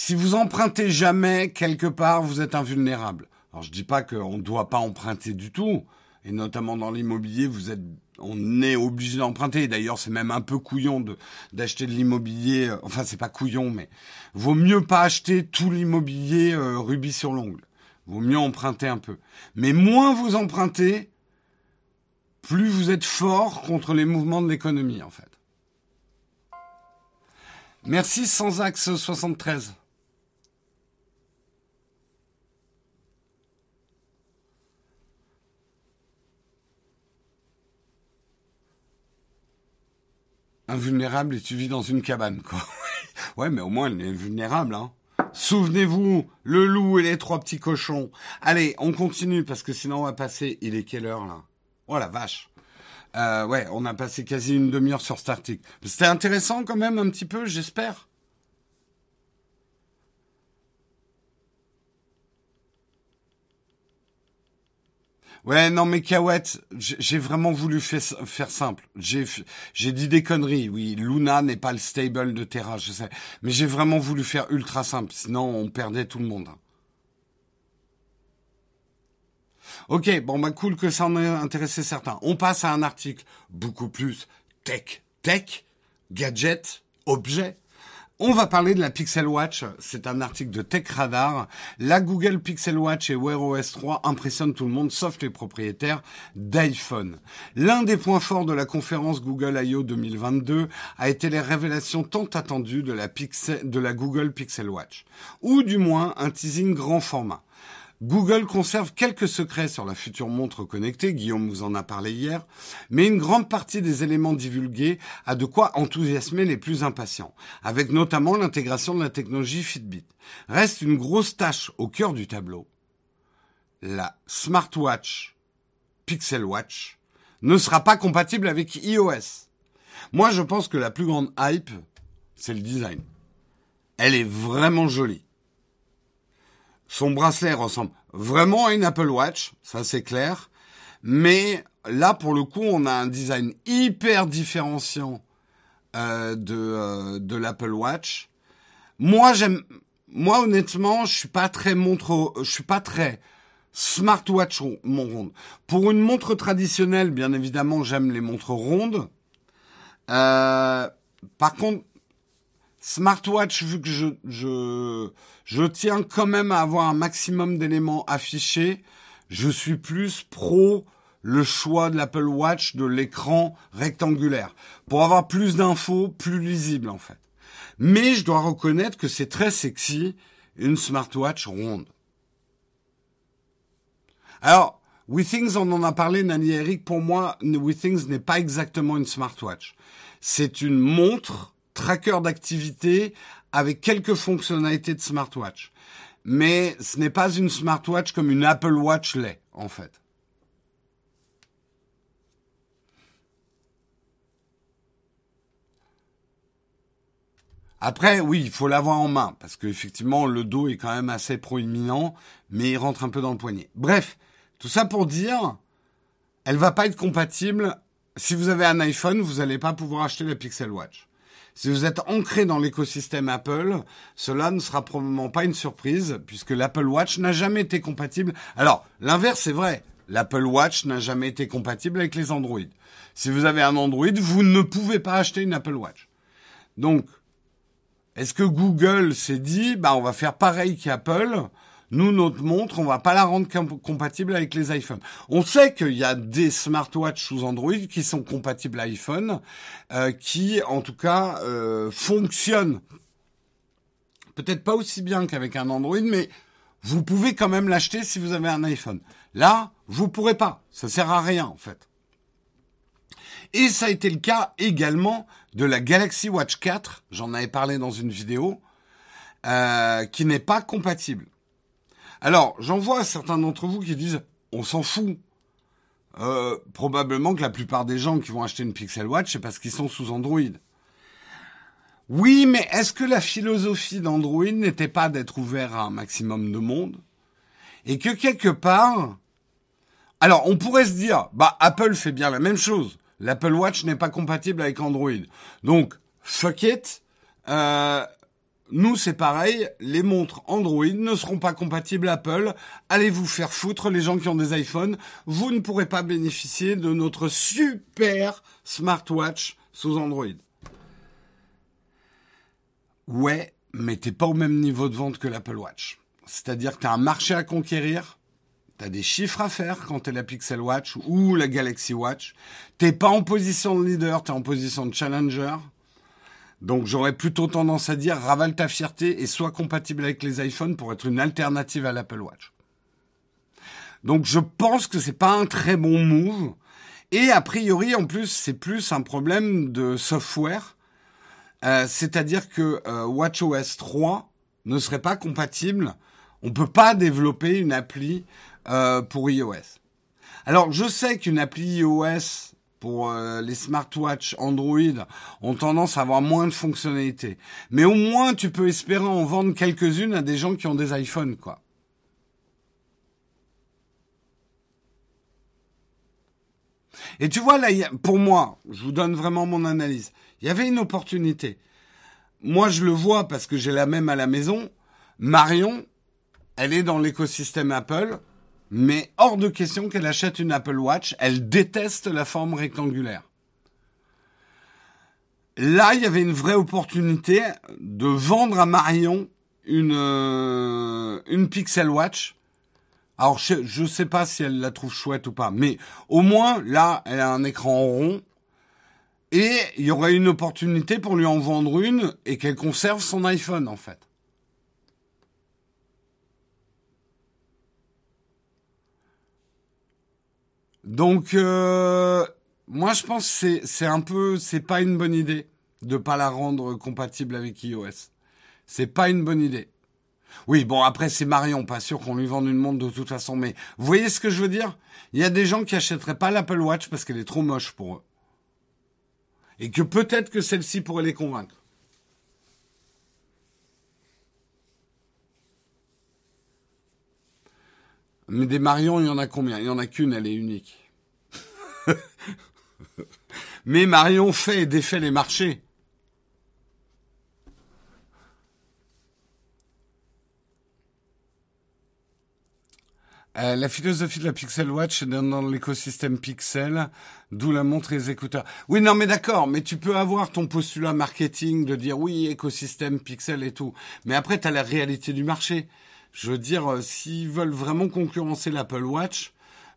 si vous empruntez jamais quelque part, vous êtes invulnérable. Alors je dis pas qu'on ne doit pas emprunter du tout, et notamment dans l'immobilier, vous êtes, on est obligé d'emprunter. D'ailleurs, c'est même un peu couillon de d'acheter de l'immobilier. Euh, enfin, c'est pas couillon, mais vaut mieux pas acheter tout l'immobilier euh, rubis sur l'ongle. Vaut mieux emprunter un peu. Mais moins vous empruntez, plus vous êtes fort contre les mouvements de l'économie, en fait. Merci sans axe 73. Invulnérable et tu vis dans une cabane, quoi. ouais, mais au moins elle est vulnérable, hein. Souvenez-vous, le loup et les trois petits cochons. Allez, on continue parce que sinon on va passer. Il est quelle heure là? Oh la vache. Euh, ouais, on a passé quasi une demi-heure sur cet article. C'était intéressant quand même un petit peu, j'espère? Ouais, non, mais Kawet, j'ai vraiment voulu faire, simple. J'ai, dit des conneries. Oui, Luna n'est pas le stable de Terra, je sais. Mais j'ai vraiment voulu faire ultra simple. Sinon, on perdait tout le monde. Ok, bon, bah, cool que ça en ait intéressé certains. On passe à un article beaucoup plus tech. Tech, gadget, objet. On va parler de la Pixel Watch. C'est un article de Tech Radar. La Google Pixel Watch et Wear OS 3 impressionnent tout le monde, sauf les propriétaires d'iPhone. L'un des points forts de la conférence Google I.O. 2022 a été les révélations tant attendues de la, Pixel, de la Google Pixel Watch. Ou du moins un teasing grand format. Google conserve quelques secrets sur la future montre connectée, Guillaume vous en a parlé hier, mais une grande partie des éléments divulgués a de quoi enthousiasmer les plus impatients, avec notamment l'intégration de la technologie Fitbit. Reste une grosse tâche au cœur du tableau. La smartwatch Pixel Watch ne sera pas compatible avec iOS. Moi, je pense que la plus grande hype, c'est le design. Elle est vraiment jolie. Son bracelet ressemble vraiment à une Apple Watch, ça c'est clair. Mais là, pour le coup, on a un design hyper différenciant euh, de, euh, de l'Apple Watch. Moi, j'aime, moi honnêtement, je suis pas très montre, je suis pas très smartwatch mon ronde. Pour une montre traditionnelle, bien évidemment, j'aime les montres rondes. Euh, par contre, Smartwatch, vu que je, je, je tiens quand même à avoir un maximum d'éléments affichés, je suis plus pro le choix de l'Apple Watch de l'écran rectangulaire pour avoir plus d'infos, plus lisible en fait. Mais je dois reconnaître que c'est très sexy une smartwatch ronde. Alors, WeThings, on en a parlé, Nani Eric. Pour moi, WeThings n'est pas exactement une smartwatch. C'est une montre tracker d'activité avec quelques fonctionnalités de smartwatch. Mais ce n'est pas une smartwatch comme une Apple Watch l'est, en fait. Après, oui, il faut l'avoir en main, parce qu'effectivement, le dos est quand même assez proéminent, mais il rentre un peu dans le poignet. Bref, tout ça pour dire, elle va pas être compatible. Si vous avez un iPhone, vous n'allez pas pouvoir acheter la Pixel Watch. Si vous êtes ancré dans l'écosystème Apple, cela ne sera probablement pas une surprise puisque l'Apple Watch n'a jamais été compatible. Alors, l'inverse est vrai. L'Apple Watch n'a jamais été compatible avec les Android. Si vous avez un Android, vous ne pouvez pas acheter une Apple Watch. Donc, est-ce que Google s'est dit, bah, on va faire pareil qu'Apple nous, notre montre, on va pas la rendre compatible avec les iPhones. On sait qu'il y a des smartwatches sous Android qui sont compatibles iPhone, euh, qui, en tout cas, euh, fonctionnent. Peut-être pas aussi bien qu'avec un Android, mais vous pouvez quand même l'acheter si vous avez un iPhone. Là, vous pourrez pas. Ça sert à rien, en fait. Et ça a été le cas également de la Galaxy Watch 4, j'en avais parlé dans une vidéo, euh, qui n'est pas compatible. Alors, j'en vois certains d'entre vous qui disent on s'en fout. Euh, probablement que la plupart des gens qui vont acheter une Pixel Watch, c'est parce qu'ils sont sous Android. Oui, mais est-ce que la philosophie d'Android n'était pas d'être ouvert à un maximum de monde Et que quelque part... Alors, on pourrait se dire, bah, Apple fait bien la même chose. L'Apple Watch n'est pas compatible avec Android. Donc, fuck it. Euh, nous, c'est pareil, les montres Android ne seront pas compatibles Apple. Allez vous faire foutre, les gens qui ont des iPhones. Vous ne pourrez pas bénéficier de notre super smartwatch sous Android. Ouais, mais t'es pas au même niveau de vente que l'Apple Watch. C'est-à-dire que t'as un marché à conquérir, t'as des chiffres à faire quand t'es la Pixel Watch ou la Galaxy Watch. T'es pas en position de leader, t'es en position de challenger. Donc j'aurais plutôt tendance à dire ravale ta fierté et sois compatible avec les iPhones pour être une alternative à l'Apple Watch. Donc je pense que c'est pas un très bon move Et a priori, en plus, c'est plus un problème de software. Euh, c'est-à-dire que euh, WatchOS 3 ne serait pas compatible. On peut pas développer une appli euh, pour iOS. Alors, je sais qu'une appli iOS pour les smartwatches Android ont tendance à avoir moins de fonctionnalités. Mais au moins, tu peux espérer en vendre quelques-unes à des gens qui ont des iPhones, quoi. Et tu vois, là, pour moi, je vous donne vraiment mon analyse. Il y avait une opportunité. Moi, je le vois parce que j'ai la même à la maison. Marion, elle est dans l'écosystème Apple, mais hors de question qu'elle achète une Apple Watch. Elle déteste la forme rectangulaire. Là, il y avait une vraie opportunité de vendre à Marion une, euh, une Pixel Watch alors, je ne sais pas si elle la trouve chouette ou pas, mais au moins, là, elle a un écran rond. Et il y aurait une opportunité pour lui en vendre une et qu'elle conserve son iPhone, en fait. Donc, euh, moi, je pense que c'est un peu, c'est pas une bonne idée de pas la rendre compatible avec iOS. C'est pas une bonne idée. Oui, bon, après, c'est Marion, pas sûr qu'on lui vende une montre de toute façon, mais vous voyez ce que je veux dire? Il y a des gens qui achèteraient pas l'Apple Watch parce qu'elle est trop moche pour eux. Et que peut-être que celle-ci pourrait les convaincre. Mais des Marion, il y en a combien? Il y en a qu'une, elle est unique. Mais Marion fait et défait les marchés. Euh, la philosophie de la Pixel Watch est dans, l'écosystème Pixel, d'où la montre et les écouteurs. Oui, non, mais d'accord, mais tu peux avoir ton postulat marketing de dire oui, écosystème Pixel et tout. Mais après, tu la réalité du marché. Je veux dire, euh, s'ils veulent vraiment concurrencer l'Apple Watch,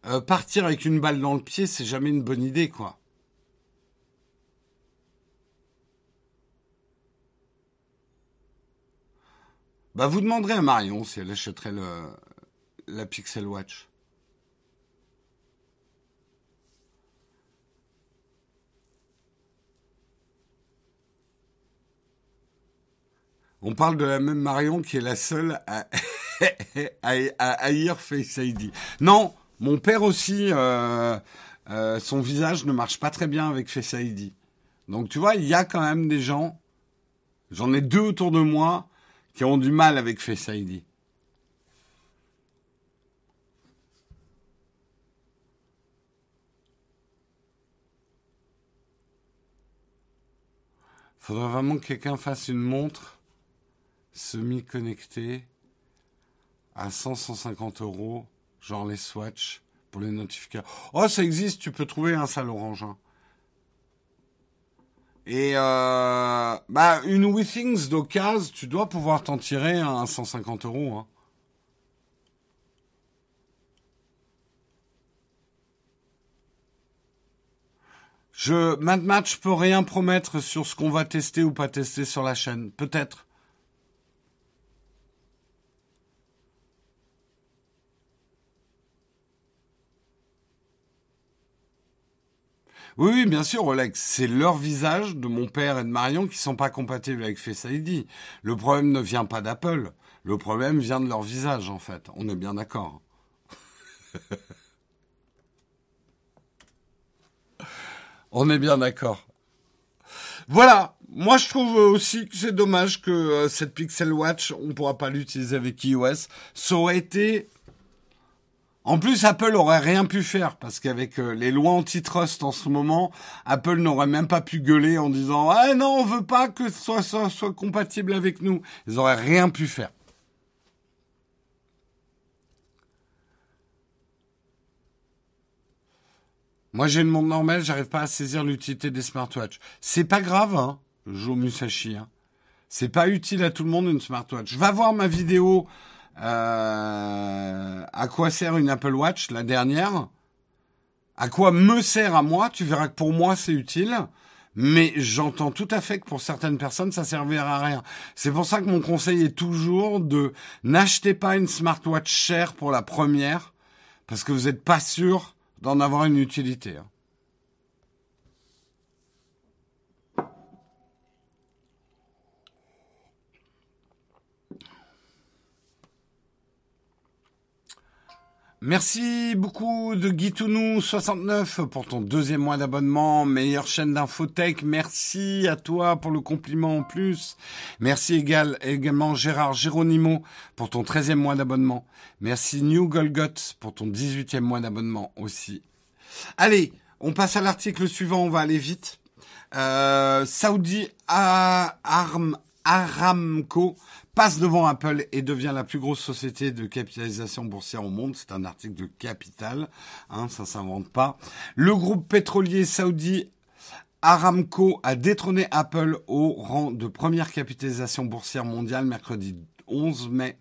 euh, partir avec une balle dans le pied, c'est jamais une bonne idée, quoi. Bah, vous demanderez à Marion si elle achèterait le, la Pixel Watch On parle de la même Marion qui est la seule à, haïr Face ID. Non, mon père aussi, euh, euh, son visage ne marche pas très bien avec Face ID. Donc tu vois, il y a quand même des gens, j'en ai deux autour de moi, qui ont du mal avec Face ID. Faudrait vraiment que quelqu'un fasse une montre semi-connectée à 100-150 euros, genre les Swatch pour les notifications. Oh, ça existe, tu peux trouver un sale orange. Et euh, bah une Withings d'occasion, tu dois pouvoir t'en tirer à 150 euros. Hein. Je, maintenant, je peux rien promettre sur ce qu'on va tester ou pas tester sur la chaîne. Peut-être. Oui, oui, bien sûr, Oleg, c'est leur visage de mon père et de Marion qui sont pas compatibles avec Face ID. Le problème ne vient pas d'Apple. Le problème vient de leur visage, en fait. On est bien d'accord. On est bien d'accord. Voilà. Moi, je trouve aussi que c'est dommage que euh, cette Pixel Watch, on pourra pas l'utiliser avec iOS. Ça aurait été... En plus, Apple aurait rien pu faire parce qu'avec euh, les lois antitrust en ce moment, Apple n'aurait même pas pu gueuler en disant ah non, on veut pas que ce soit, compatible avec nous. Ils auraient rien pu faire. Moi, j'ai une montre normale, j'arrive pas à saisir l'utilité des smartwatches. C'est pas grave, hein, Jo Musashi. Hein. C'est pas utile à tout le monde une smartwatch. Va voir ma vidéo euh, à quoi sert une Apple Watch, la dernière? À quoi me sert à moi? Tu verras que pour moi c'est utile. Mais j'entends tout à fait que pour certaines personnes, ça servira à rien. C'est pour ça que mon conseil est toujours de n'achetez pas une smartwatch chère pour la première, parce que vous n'êtes pas sûr d'en avoir une utilité. Merci beaucoup de Guitounou69 pour ton deuxième mois d'abonnement, meilleure chaîne d'infotech. Merci à toi pour le compliment en plus. Merci également Gérard Géronimo pour ton treizième mois d'abonnement. Merci New Golgot pour ton dix-huitième mois d'abonnement aussi. Allez, on passe à l'article suivant, on va aller vite. Euh, Saudi Arm, Aramco passe devant Apple et devient la plus grosse société de capitalisation boursière au monde. C'est un article de Capital, hein, ça s'invente pas. Le groupe pétrolier saoudi Aramco a détrôné Apple au rang de première capitalisation boursière mondiale mercredi 11 mai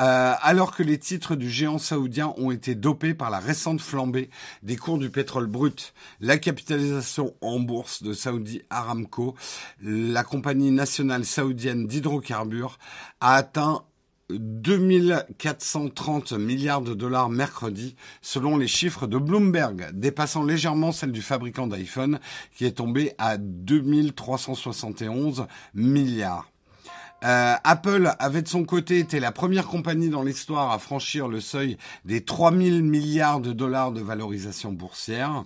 euh, alors que les titres du géant saoudien ont été dopés par la récente flambée des cours du pétrole brut. La capitalisation en bourse de Saudi Aramco, la compagnie nationale saoudienne d'hydrocarbures, a atteint 2430 milliards de dollars mercredi, selon les chiffres de Bloomberg, dépassant légèrement celle du fabricant d'iPhone, qui est tombé à 2371 milliards. Euh, Apple avait de son côté été la première compagnie dans l'histoire à franchir le seuil des 3000 milliards de dollars de valorisation boursière.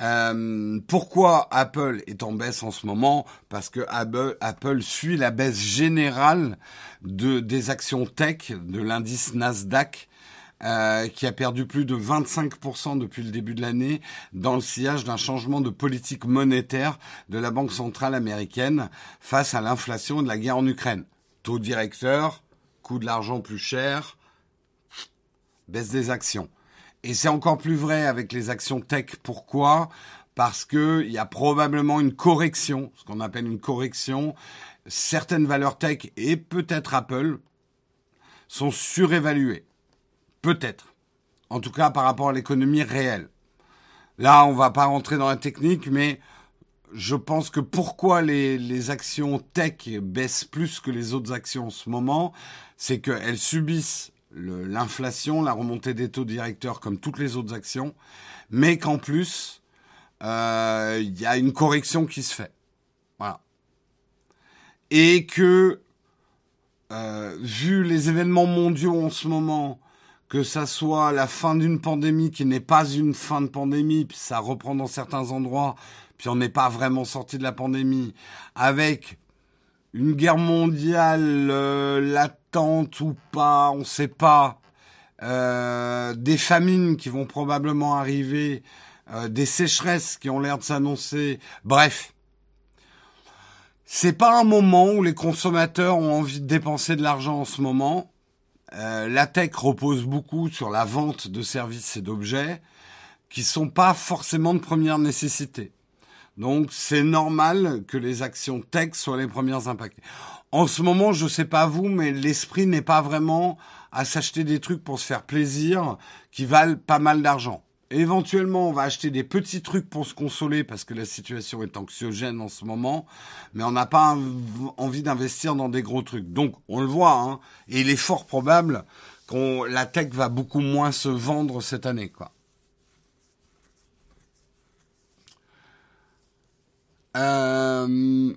Euh, pourquoi Apple est en baisse en ce moment? Parce que Apple, suit la baisse générale de, des actions tech de l'indice Nasdaq. Euh, qui a perdu plus de 25% depuis le début de l'année dans le sillage d'un changement de politique monétaire de la Banque centrale américaine face à l'inflation et de la guerre en Ukraine. Taux directeur, coût de l'argent plus cher, baisse des actions. Et c'est encore plus vrai avec les actions tech. Pourquoi? Parce qu'il y a probablement une correction, ce qu'on appelle une correction. Certaines valeurs tech et peut-être Apple sont surévaluées. Peut-être. En tout cas par rapport à l'économie réelle. Là, on va pas rentrer dans la technique, mais je pense que pourquoi les, les actions tech baissent plus que les autres actions en ce moment, c'est qu'elles subissent l'inflation, la remontée des taux directeurs comme toutes les autres actions, mais qu'en plus, euh, il y a une correction qui se fait. Voilà. Et que, euh, vu les événements mondiaux en ce moment, que ça soit la fin d'une pandémie qui n'est pas une fin de pandémie, puis ça reprend dans certains endroits, puis on n'est pas vraiment sorti de la pandémie, avec une guerre mondiale euh, latente ou pas, on ne sait pas, euh, des famines qui vont probablement arriver, euh, des sécheresses qui ont l'air de s'annoncer, bref. C'est pas un moment où les consommateurs ont envie de dépenser de l'argent en ce moment. La tech repose beaucoup sur la vente de services et d'objets qui sont pas forcément de première nécessité. Donc c'est normal que les actions tech soient les premières impactées. En ce moment, je sais pas vous, mais l'esprit n'est pas vraiment à s'acheter des trucs pour se faire plaisir qui valent pas mal d'argent. Éventuellement, on va acheter des petits trucs pour se consoler parce que la situation est anxiogène en ce moment, mais on n'a pas envie d'investir dans des gros trucs. Donc, on le voit, hein, et il est fort probable qu'on la tech va beaucoup moins se vendre cette année, quoi. Euh,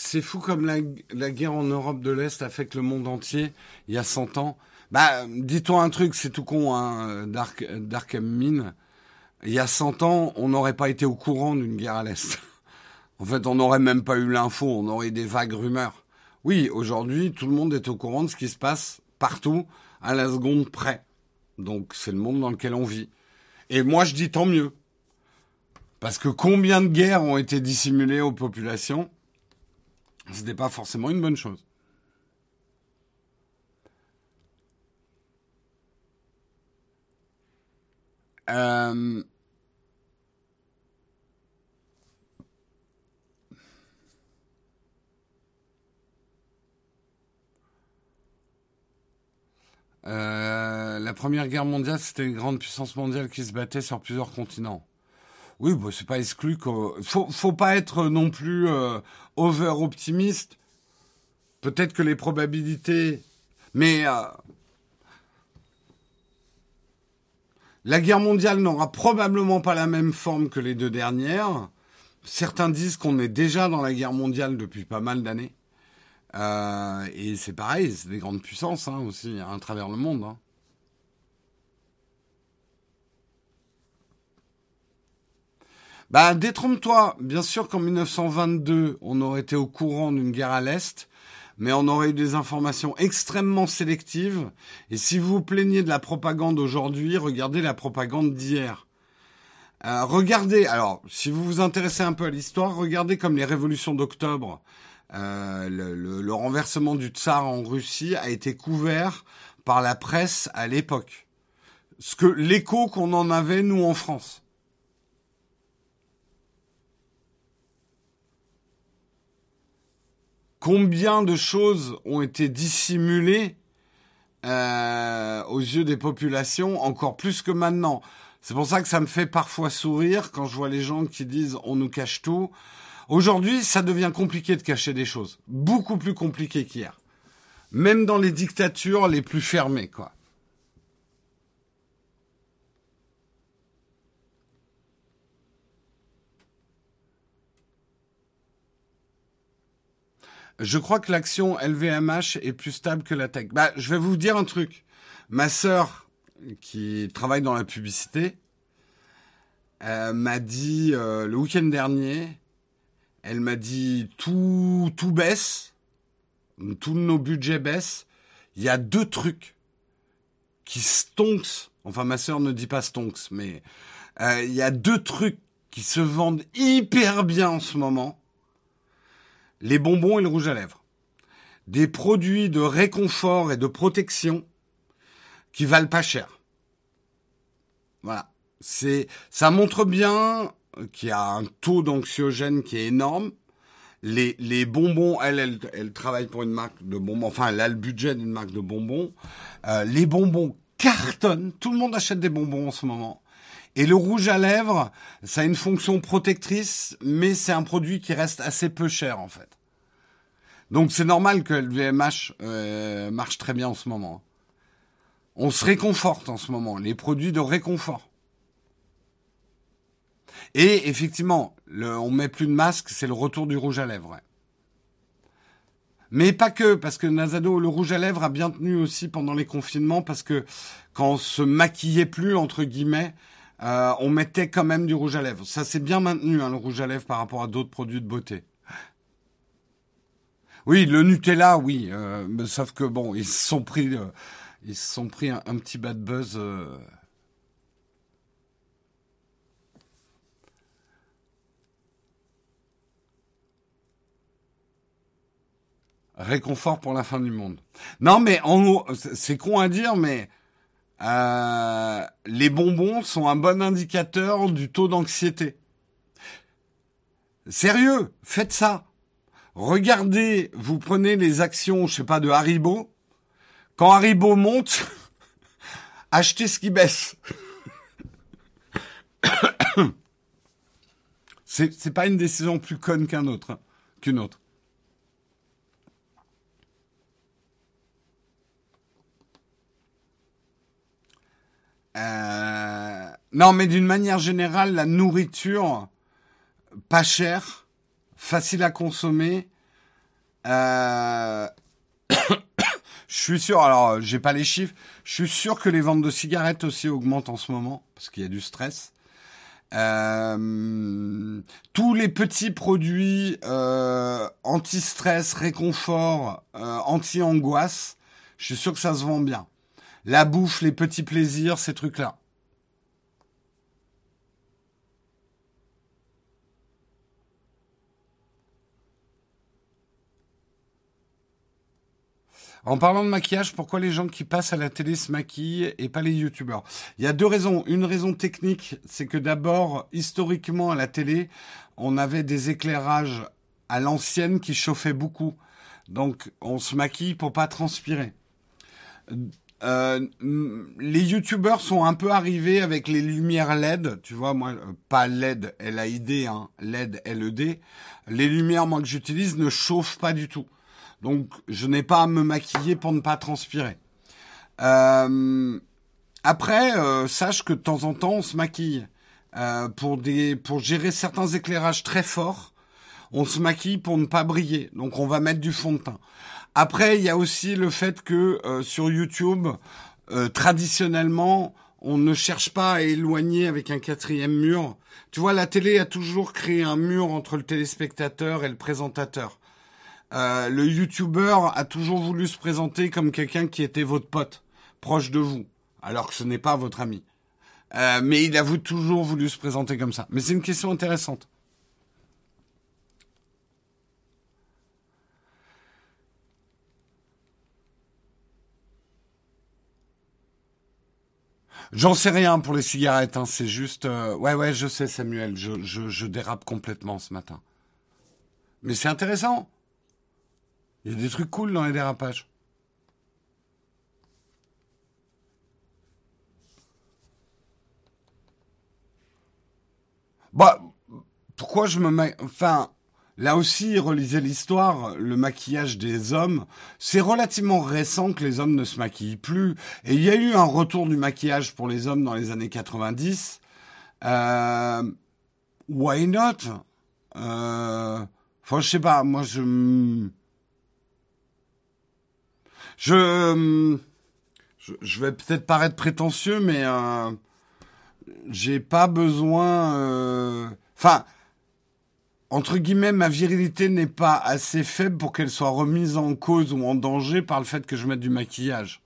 c'est fou comme la, guerre en Europe de l'Est affecte le monde entier il y a 100 ans. Bah, dis-toi un truc, c'est tout con, hein, Dark, Dark Mine. Il y a 100 ans, on n'aurait pas été au courant d'une guerre à l'Est. en fait, on n'aurait même pas eu l'info, on aurait des vagues rumeurs. Oui, aujourd'hui, tout le monde est au courant de ce qui se passe partout, à la seconde près. Donc, c'est le monde dans lequel on vit. Et moi, je dis tant mieux. Parce que combien de guerres ont été dissimulées aux populations Ce n'était pas forcément une bonne chose. Euh... Euh, la Première Guerre mondiale, c'était une grande puissance mondiale qui se battait sur plusieurs continents. Oui, bah, c'est pas exclu que... Faut, faut pas être non plus euh, over-optimiste. Peut-être que les probabilités... Mais... Euh, la guerre mondiale n'aura probablement pas la même forme que les deux dernières. Certains disent qu'on est déjà dans la guerre mondiale depuis pas mal d'années. Euh, et c'est pareil, c'est des grandes puissances hein, aussi à travers le monde. Hein. Bah, détrompe-toi. Bien sûr qu'en 1922, on aurait été au courant d'une guerre à l'Est, mais on aurait eu des informations extrêmement sélectives. Et si vous vous plaignez de la propagande aujourd'hui, regardez la propagande d'hier. Euh, regardez, alors, si vous vous intéressez un peu à l'histoire, regardez comme les révolutions d'octobre. Euh, le, renversement du tsar en Russie a été couvert par la presse à l'époque. Ce que l'écho qu'on en avait nous en France. Combien de choses ont été dissimulées euh, aux yeux des populations, encore plus que maintenant. C'est pour ça que ça me fait parfois sourire quand je vois les gens qui disent on nous cache tout. Aujourd'hui, ça devient compliqué de cacher des choses. Beaucoup plus compliqué qu'hier. Même dans les dictatures les plus fermées, quoi. Je crois que l'action LVMH est plus stable que la tech. Bah, je vais vous dire un truc. Ma sœur, qui travaille dans la publicité, euh, m'a dit euh, le week-end dernier elle m'a dit tout, tout baisse, tous nos budgets baissent. Il y a deux trucs qui stonks. Enfin, ma sœur ne dit pas stonks, mais euh, il y a deux trucs qui se vendent hyper bien en ce moment. Les bonbons et le rouge à lèvres. Des produits de réconfort et de protection qui valent pas cher. Voilà. C'est, ça montre bien qui a un taux d'anxiogène qui est énorme. Les, les bonbons, elle, elle, elle, travaille pour une marque de bonbons, enfin, elle a le budget d'une marque de bonbons. Euh, les bonbons cartonnent, tout le monde achète des bonbons en ce moment. Et le rouge à lèvres, ça a une fonction protectrice, mais c'est un produit qui reste assez peu cher en fait. Donc c'est normal que le VMH euh, marche très bien en ce moment. On se réconforte en ce moment, les produits de réconfort. Et effectivement, le, on met plus de masque, c'est le retour du rouge à lèvres. Mais pas que, parce que Nazado, le rouge à lèvres a bien tenu aussi pendant les confinements, parce que quand on se maquillait plus, entre guillemets, euh, on mettait quand même du rouge à lèvres. Ça s'est bien maintenu, hein, le rouge à lèvres, par rapport à d'autres produits de beauté. Oui, le Nutella, oui, euh, sauf que bon, ils se sont pris, euh, ils sont pris un, petit bad buzz. Réconfort pour la fin du monde. Non, mais en c'est con à dire, mais euh, les bonbons sont un bon indicateur du taux d'anxiété. Sérieux, faites ça. Regardez, vous prenez les actions, je sais pas, de Haribo. Quand Haribo monte, achetez ce qui baisse. c'est, pas une décision plus conne qu'un autre, hein, qu'une autre. Euh, non, mais d'une manière générale, la nourriture pas chère, facile à consommer. Euh... je suis sûr, alors j'ai pas les chiffres, je suis sûr que les ventes de cigarettes aussi augmentent en ce moment parce qu'il y a du stress. Euh... tous les petits produits euh, anti-stress, réconfort, euh, anti-angoisse, je suis sûr que ça se vend bien la bouffe, les petits plaisirs, ces trucs-là. En parlant de maquillage, pourquoi les gens qui passent à la télé se maquillent et pas les youtubeurs? Il y a deux raisons. Une raison technique, c'est que d'abord, historiquement à la télé, on avait des éclairages à l'ancienne qui chauffaient beaucoup. Donc on se maquille pour pas transpirer. Euh, les youtubeurs sont un peu arrivés avec les lumières LED, tu vois, moi, euh, pas LED, L-A-I-D, hein, LED, L-E-D. Les lumières, moi, que j'utilise ne chauffent pas du tout. Donc, je n'ai pas à me maquiller pour ne pas transpirer. Euh, après, euh, sache que de temps en temps, on se maquille. pour, des, pour gérer certains éclairages très forts, on se maquille pour ne pas briller. Donc on va mettre du fond de teint. Après, il y a aussi le fait que euh, sur YouTube, euh, traditionnellement, on ne cherche pas à éloigner avec un quatrième mur. Tu vois, la télé a toujours créé un mur entre le téléspectateur et le présentateur. Euh, le YouTuber a toujours voulu se présenter comme quelqu'un qui était votre pote, proche de vous, alors que ce n'est pas votre ami. Euh, mais il a toujours voulu se présenter comme ça. Mais c'est une question intéressante. J'en sais rien pour les cigarettes, hein. c'est juste... Euh, ouais, ouais, je sais Samuel, je, je, dérape complètement ce matin. Mais c'est intéressant. Il y a des trucs cool dans les dérapages. Bah, pourquoi je me... Enfin, Là aussi, relisez l'histoire, le maquillage des hommes. C'est relativement récent que les hommes ne se maquillent plus. Et il y a eu un retour du maquillage pour les hommes dans les années 90. Euh, why not? Euh, Enfin, je sais pas, moi je... Je... Je, vais peut-être paraître prétentieux, mais euh, j'ai pas besoin... Euh, enfin entre guillemets, ma virilité n'est pas assez faible pour qu'elle soit remise en cause ou en danger par le fait que je mette du maquillage.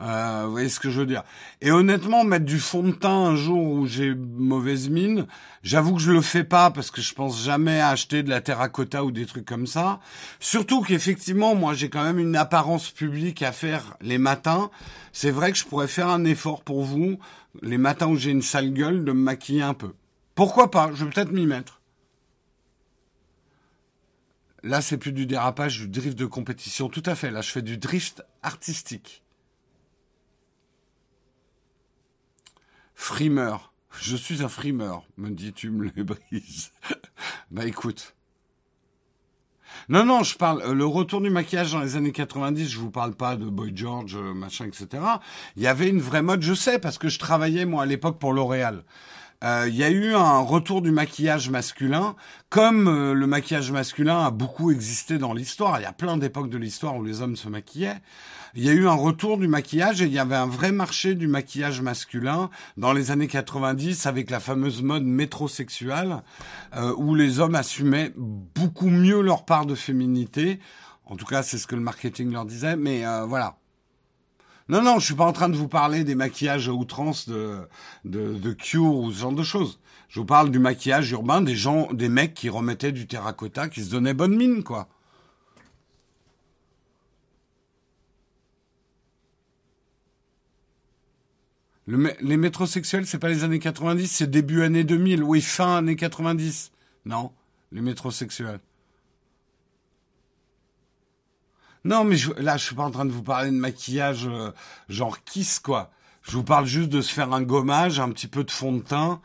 Euh, vous voyez ce que je veux dire Et honnêtement, mettre du fond de teint un jour où j'ai mauvaise mine, j'avoue que je le fais pas parce que je pense jamais à acheter de la terracotta ou des trucs comme ça. Surtout qu'effectivement, moi, j'ai quand même une apparence publique à faire les matins. C'est vrai que je pourrais faire un effort pour vous les matins où j'ai une sale gueule de me maquiller un peu. Pourquoi pas? Je vais peut-être m'y mettre. Là, c'est plus du dérapage, du drift de compétition. Tout à fait. Là, je fais du drift artistique. Frimeur. Je suis un frimeur, me dis-tu, me les brises. bah écoute. Non, non, je parle, euh, le retour du maquillage dans les années 90, je vous parle pas de Boy George, euh, machin, etc. Il y avait une vraie mode, je sais, parce que je travaillais, moi, à l'époque, pour L'Oréal. Euh, il y a eu un retour du maquillage masculin, comme euh, le maquillage masculin a beaucoup existé dans l'histoire. Il y a plein d'époques de l'histoire où les hommes se maquillaient. Il y a eu un retour du maquillage et il y avait un vrai marché du maquillage masculin dans les années 90 avec la fameuse mode métrosexuelle euh, où les hommes assumaient beaucoup mieux leur part de féminité. En tout cas, c'est ce que le marketing leur disait. Mais voilà, non, non, je suis pas en train de vous parler des maquillages à outrance de, de, de Cure ou ce genre de choses. Je vous parle du maquillage urbain des gens, des mecs qui remettaient du terracotta, qui se donnaient bonne mine, quoi. Le, les métrosexuels, c'est pas les années 90, c'est début années 2000. Oui, fin années 90. Non, les métrosexuels. Non, mais là, je suis pas en train de vous parler de maquillage euh, genre kiss, quoi. Je vous parle juste de se faire un gommage, un petit peu de fond de teint.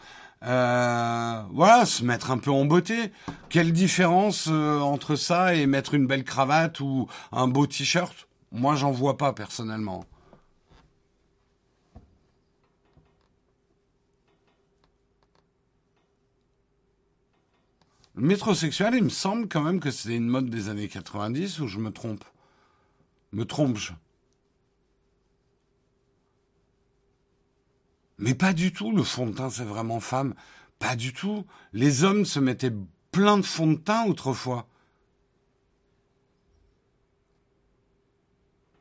Euh, voilà, se mettre un peu en beauté. Quelle différence euh, entre ça et mettre une belle cravate ou un beau t-shirt? Moi, j'en vois pas personnellement. Le métrosexuel, il me semble quand même que c'est une mode des années 90 ou je me trompe? Me trompe-je Mais pas du tout, le fond de teint, c'est vraiment femme. Pas du tout. Les hommes se mettaient plein de fond de teint autrefois.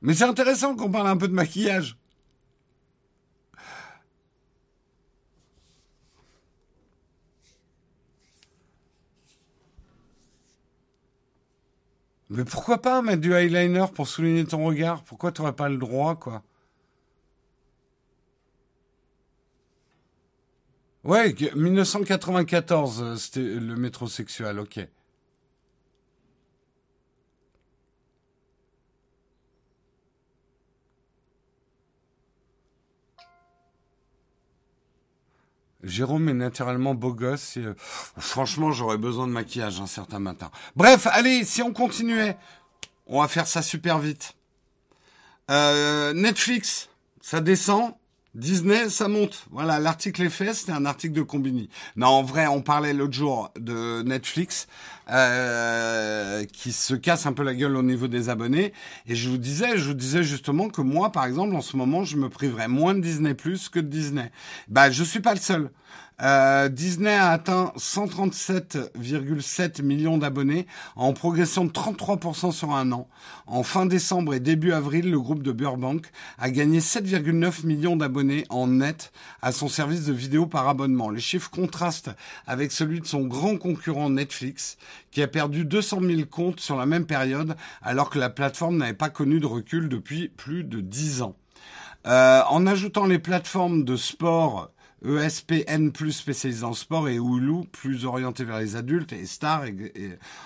Mais c'est intéressant qu'on parle un peu de maquillage. Mais pourquoi pas mettre du eyeliner pour souligner ton regard? Pourquoi tu n'aurais pas le droit, quoi? Ouais, 1994, euh, c'était le métrosexuel, ok. Jérôme est naturellement beau gosse. Euh, franchement, j'aurais besoin de maquillage un certain matin. Bref, allez, si on continuait, on va faire ça super vite. Euh, Netflix, ça descend. Disney, ça monte. Voilà, l'article est fait, c'était un article de Combini. Non, en vrai, on parlait l'autre jour de Netflix euh, qui se casse un peu la gueule au niveau des abonnés. Et je vous disais, je vous disais justement que moi, par exemple, en ce moment, je me priverais moins de Disney Plus que de Disney. Bah, je suis pas le seul. Euh, Disney a atteint 137,7 millions d'abonnés en progression de 33% sur un an. En fin décembre et début avril, le groupe de Burbank a gagné 7,9 millions d'abonnés en net à son service de vidéo par abonnement. Les chiffres contrastent avec celui de son grand concurrent Netflix, qui a perdu 200 000 comptes sur la même période, alors que la plateforme n'avait pas connu de recul depuis plus de 10 ans. Euh, en ajoutant les plateformes de sport ESPN plus spécialisé en sport et Hulu plus orienté vers les adultes et Star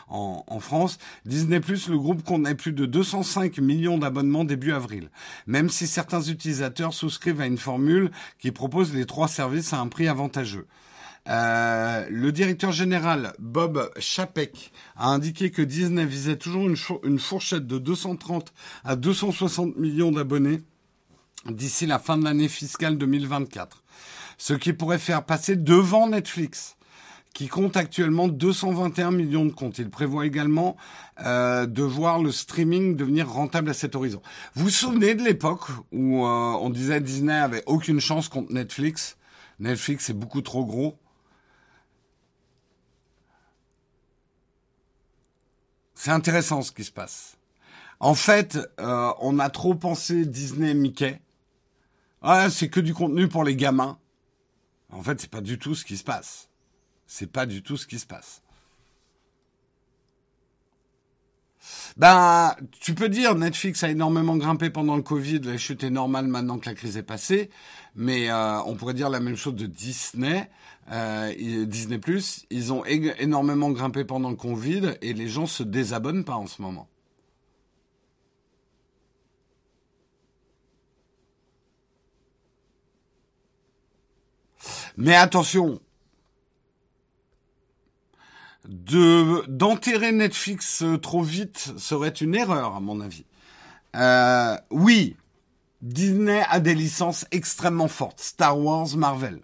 en, France. Disney le groupe compte plus de 205 millions d'abonnements début avril. Même si certains utilisateurs souscrivent à une formule qui propose les trois services à un prix avantageux. Euh, le directeur général Bob Chapek a indiqué que Disney visait toujours une, une fourchette de 230 à 260 millions d'abonnés d'ici la fin de l'année fiscale 2024 ce qui pourrait faire passer devant Netflix qui compte actuellement 221 millions de comptes. Il prévoit également euh, de voir le streaming devenir rentable à cet horizon. Vous vous souvenez de l'époque où euh, on disait Disney avait aucune chance contre Netflix? Netflix est beaucoup trop gros. C'est intéressant ce qui se passe. En fait, euh, on a trop pensé Disney Mickey. Ah, c'est que du contenu pour les gamins. En fait, c'est pas du tout ce qui se passe. C'est pas du tout ce qui se passe. Ben, tu peux dire Netflix a énormément grimpé pendant le Covid, la chute est normale maintenant que la crise est passée, mais euh, on pourrait dire la même chose de Disney, euh, Disney Plus. Ils ont énormément grimpé pendant le Covid et les gens se désabonnent pas en ce moment. Mais attention, de d'enterrer Netflix euh, trop vite serait une erreur à mon avis. Euh, oui, Disney a des licences extrêmement fortes, Star Wars, Marvel.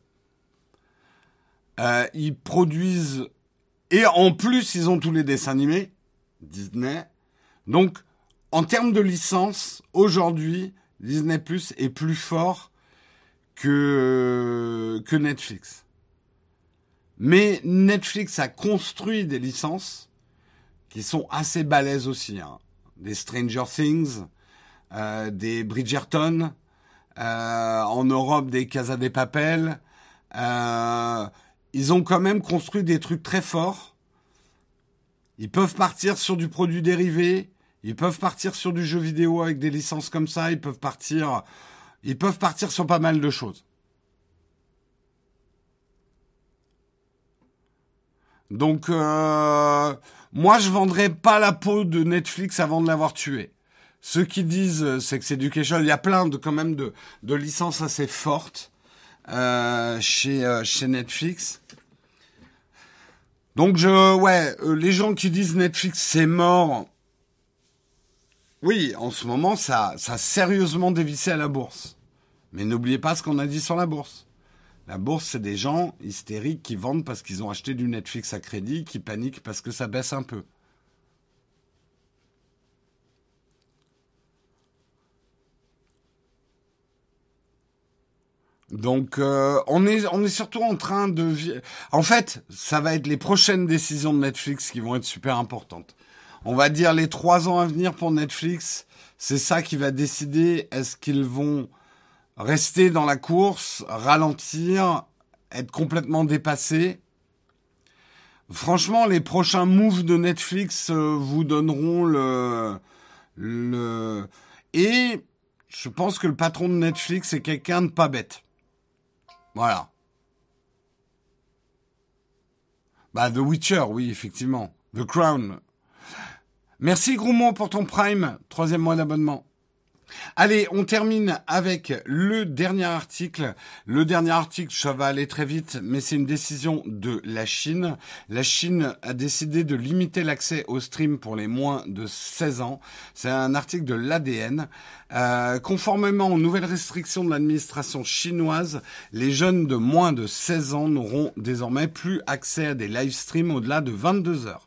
Euh, ils produisent et en plus ils ont tous les dessins animés Disney. Donc en termes de licence, aujourd'hui Disney Plus est plus fort que, que Netflix. Mais Netflix a construit des licences qui sont assez balèzes aussi. Hein. Des Stranger Things, euh, des Bridgerton, euh, en Europe des Casa des Papel. Euh, ils ont quand même construit des trucs très forts. Ils peuvent partir sur du produit dérivé. Ils peuvent partir sur du jeu vidéo avec des licences comme ça. Ils peuvent partir ils peuvent partir sur pas mal de choses. Donc, euh, moi, je vendrais pas la peau de Netflix avant de l'avoir tué. Ceux qui disent euh, Sex Education, il y a plein de quand même de, de licences assez fortes euh, chez euh, chez Netflix. Donc je ouais, les gens qui disent Netflix c'est mort, oui, en ce moment, ça, ça a sérieusement dévissé à la bourse. Mais n'oubliez pas ce qu'on a dit sur la bourse. La bourse, c'est des gens hystériques qui vendent parce qu'ils ont acheté du Netflix à crédit, qui paniquent parce que ça baisse un peu. Donc euh, on est on est surtout en train de en fait ça va être les prochaines décisions de Netflix qui vont être super importantes on va dire les trois ans à venir pour Netflix, c'est ça qui va décider est-ce qu'ils vont rester dans la course, ralentir, être complètement dépassés. Franchement, les prochains moves de Netflix euh, vous donneront le, le... Et je pense que le patron de Netflix est quelqu'un de pas bête. Voilà. Bah, The Witcher, oui, effectivement. The Crown, Merci Groumont pour ton Prime, troisième mois d'abonnement. Allez, on termine avec le dernier article. Le dernier article, ça va aller très vite, mais c'est une décision de la Chine. La Chine a décidé de limiter l'accès au stream pour les moins de 16 ans. C'est un article de l'ADN. Euh, conformément aux nouvelles restrictions de l'administration chinoise, les jeunes de moins de 16 ans n'auront désormais plus accès à des live streams au-delà de 22 heures.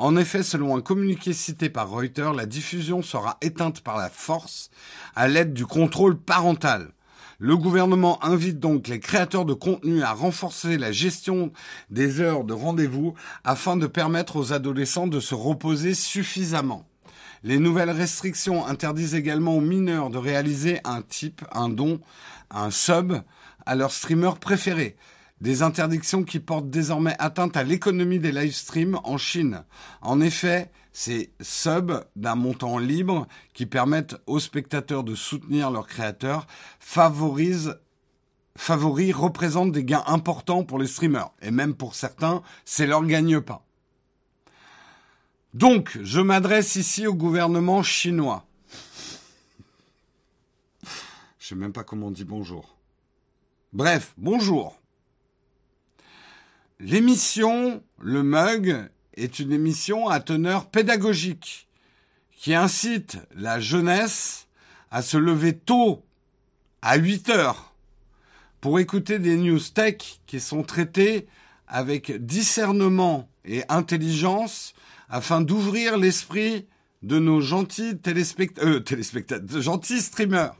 En effet, selon un communiqué cité par Reuters, la diffusion sera éteinte par la force à l'aide du contrôle parental. Le gouvernement invite donc les créateurs de contenu à renforcer la gestion des heures de rendez-vous afin de permettre aux adolescents de se reposer suffisamment. Les nouvelles restrictions interdisent également aux mineurs de réaliser un type, un don, un sub à leur streamer préféré. Des interdictions qui portent désormais atteinte à l'économie des live streams en Chine. En effet, ces subs d'un montant libre qui permettent aux spectateurs de soutenir leurs créateurs favorisent favoris représentent des gains importants pour les streamers. Et même pour certains, c'est leur gagne-pain. Donc, je m'adresse ici au gouvernement chinois. Je sais même pas comment on dit bonjour. Bref, bonjour. L'émission Le Mug est une émission à teneur pédagogique qui incite la jeunesse à se lever tôt, à 8 heures, pour écouter des news tech qui sont traitées avec discernement et intelligence afin d'ouvrir l'esprit de nos gentils téléspectateurs, euh, téléspectateurs, gentils streamers.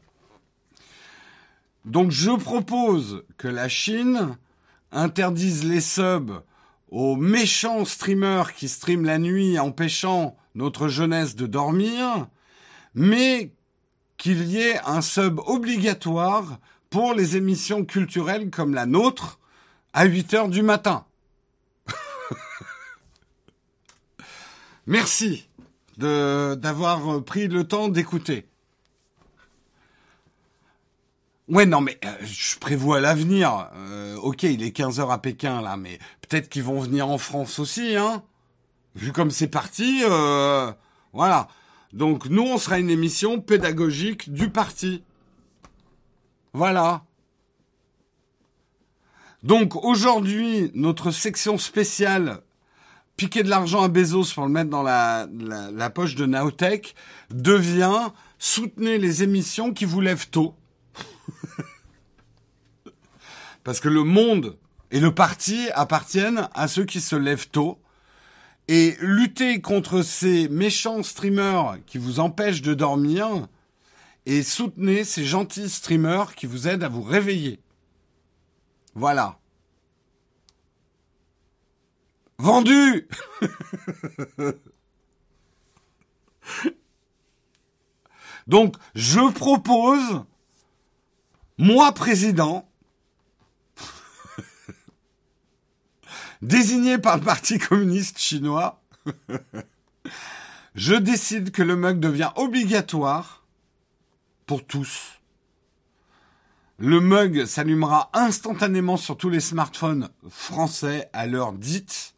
Donc je propose que la Chine interdisent les subs aux méchants streamers qui streament la nuit empêchant notre jeunesse de dormir, mais qu'il y ait un sub obligatoire pour les émissions culturelles comme la nôtre à 8 heures du matin. Merci d'avoir pris le temps d'écouter. Ouais, non, mais euh, je prévois l'avenir. Euh, ok, il est 15 heures à Pékin, là, mais peut-être qu'ils vont venir en France aussi, hein. Vu comme c'est parti, euh, voilà. Donc, nous, on sera une émission pédagogique du parti. Voilà. Donc, aujourd'hui, notre section spéciale piquer de l'argent à Bezos pour le mettre dans la, la, la poche de Naotech devient soutenez les émissions qui vous lèvent tôt. Parce que le monde et le parti appartiennent à ceux qui se lèvent tôt. Et lutter contre ces méchants streamers qui vous empêchent de dormir et soutenez ces gentils streamers qui vous aident à vous réveiller. Voilà. Vendu Donc, je propose moi président, désigné par le Parti communiste chinois, je décide que le mug devient obligatoire pour tous. Le mug s'allumera instantanément sur tous les smartphones français à l'heure dite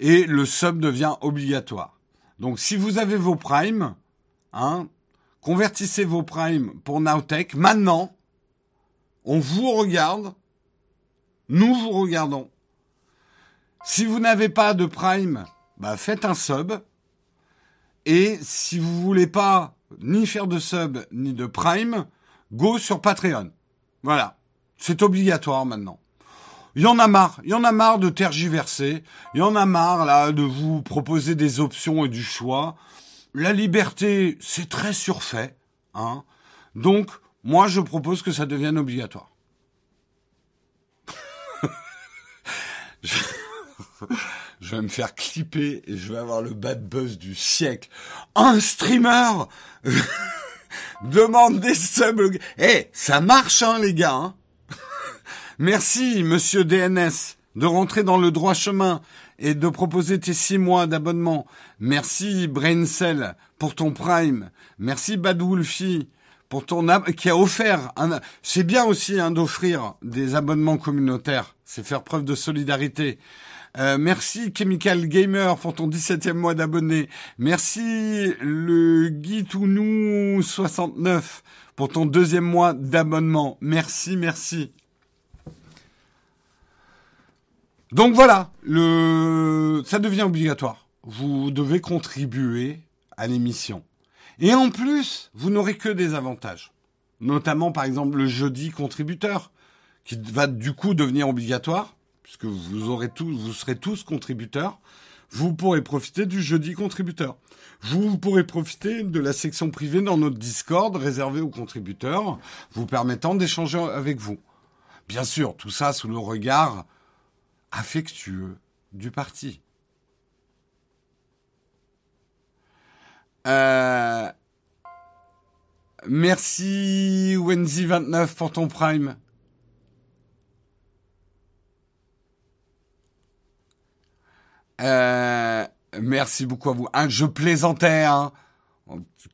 et le sub devient obligatoire. Donc si vous avez vos primes, hein, convertissez vos primes pour Nowtech maintenant on vous regarde, nous vous regardons. Si vous n'avez pas de Prime, bah faites un sub. Et si vous voulez pas ni faire de sub ni de Prime, go sur Patreon. Voilà, c'est obligatoire maintenant. Il y en a marre, il y en a marre de tergiverser, il y en a marre là de vous proposer des options et du choix. La liberté, c'est très surfait, hein. Donc moi, je propose que ça devienne obligatoire. je... vais me faire clipper et je vais avoir le bad buzz du siècle. Un streamer demande des subs. Eh, ça marche, hein, les gars. Hein. Merci, monsieur DNS, de rentrer dans le droit chemin et de proposer tes six mois d'abonnement. Merci, Braincell, pour ton prime. Merci, Bad Wolfie pour ton qui a offert un c'est bien aussi hein, d'offrir des abonnements communautaires, c'est faire preuve de solidarité. Euh, merci Chemical Gamer pour ton 17e mois d'abonné. Merci le Guy 69 pour ton deuxième mois d'abonnement. Merci, merci. Donc voilà, le, ça devient obligatoire. Vous devez contribuer à l'émission. Et en plus, vous n'aurez que des avantages. Notamment, par exemple, le jeudi contributeur, qui va du coup devenir obligatoire, puisque vous aurez tous, vous serez tous contributeurs. Vous pourrez profiter du jeudi contributeur. Vous pourrez profiter de la section privée dans notre Discord réservée aux contributeurs, vous permettant d'échanger avec vous. Bien sûr, tout ça sous le regard affectueux du parti. Euh, merci Wenzy29 pour ton prime. Euh, merci beaucoup à vous. Hein, je plaisantais, hein,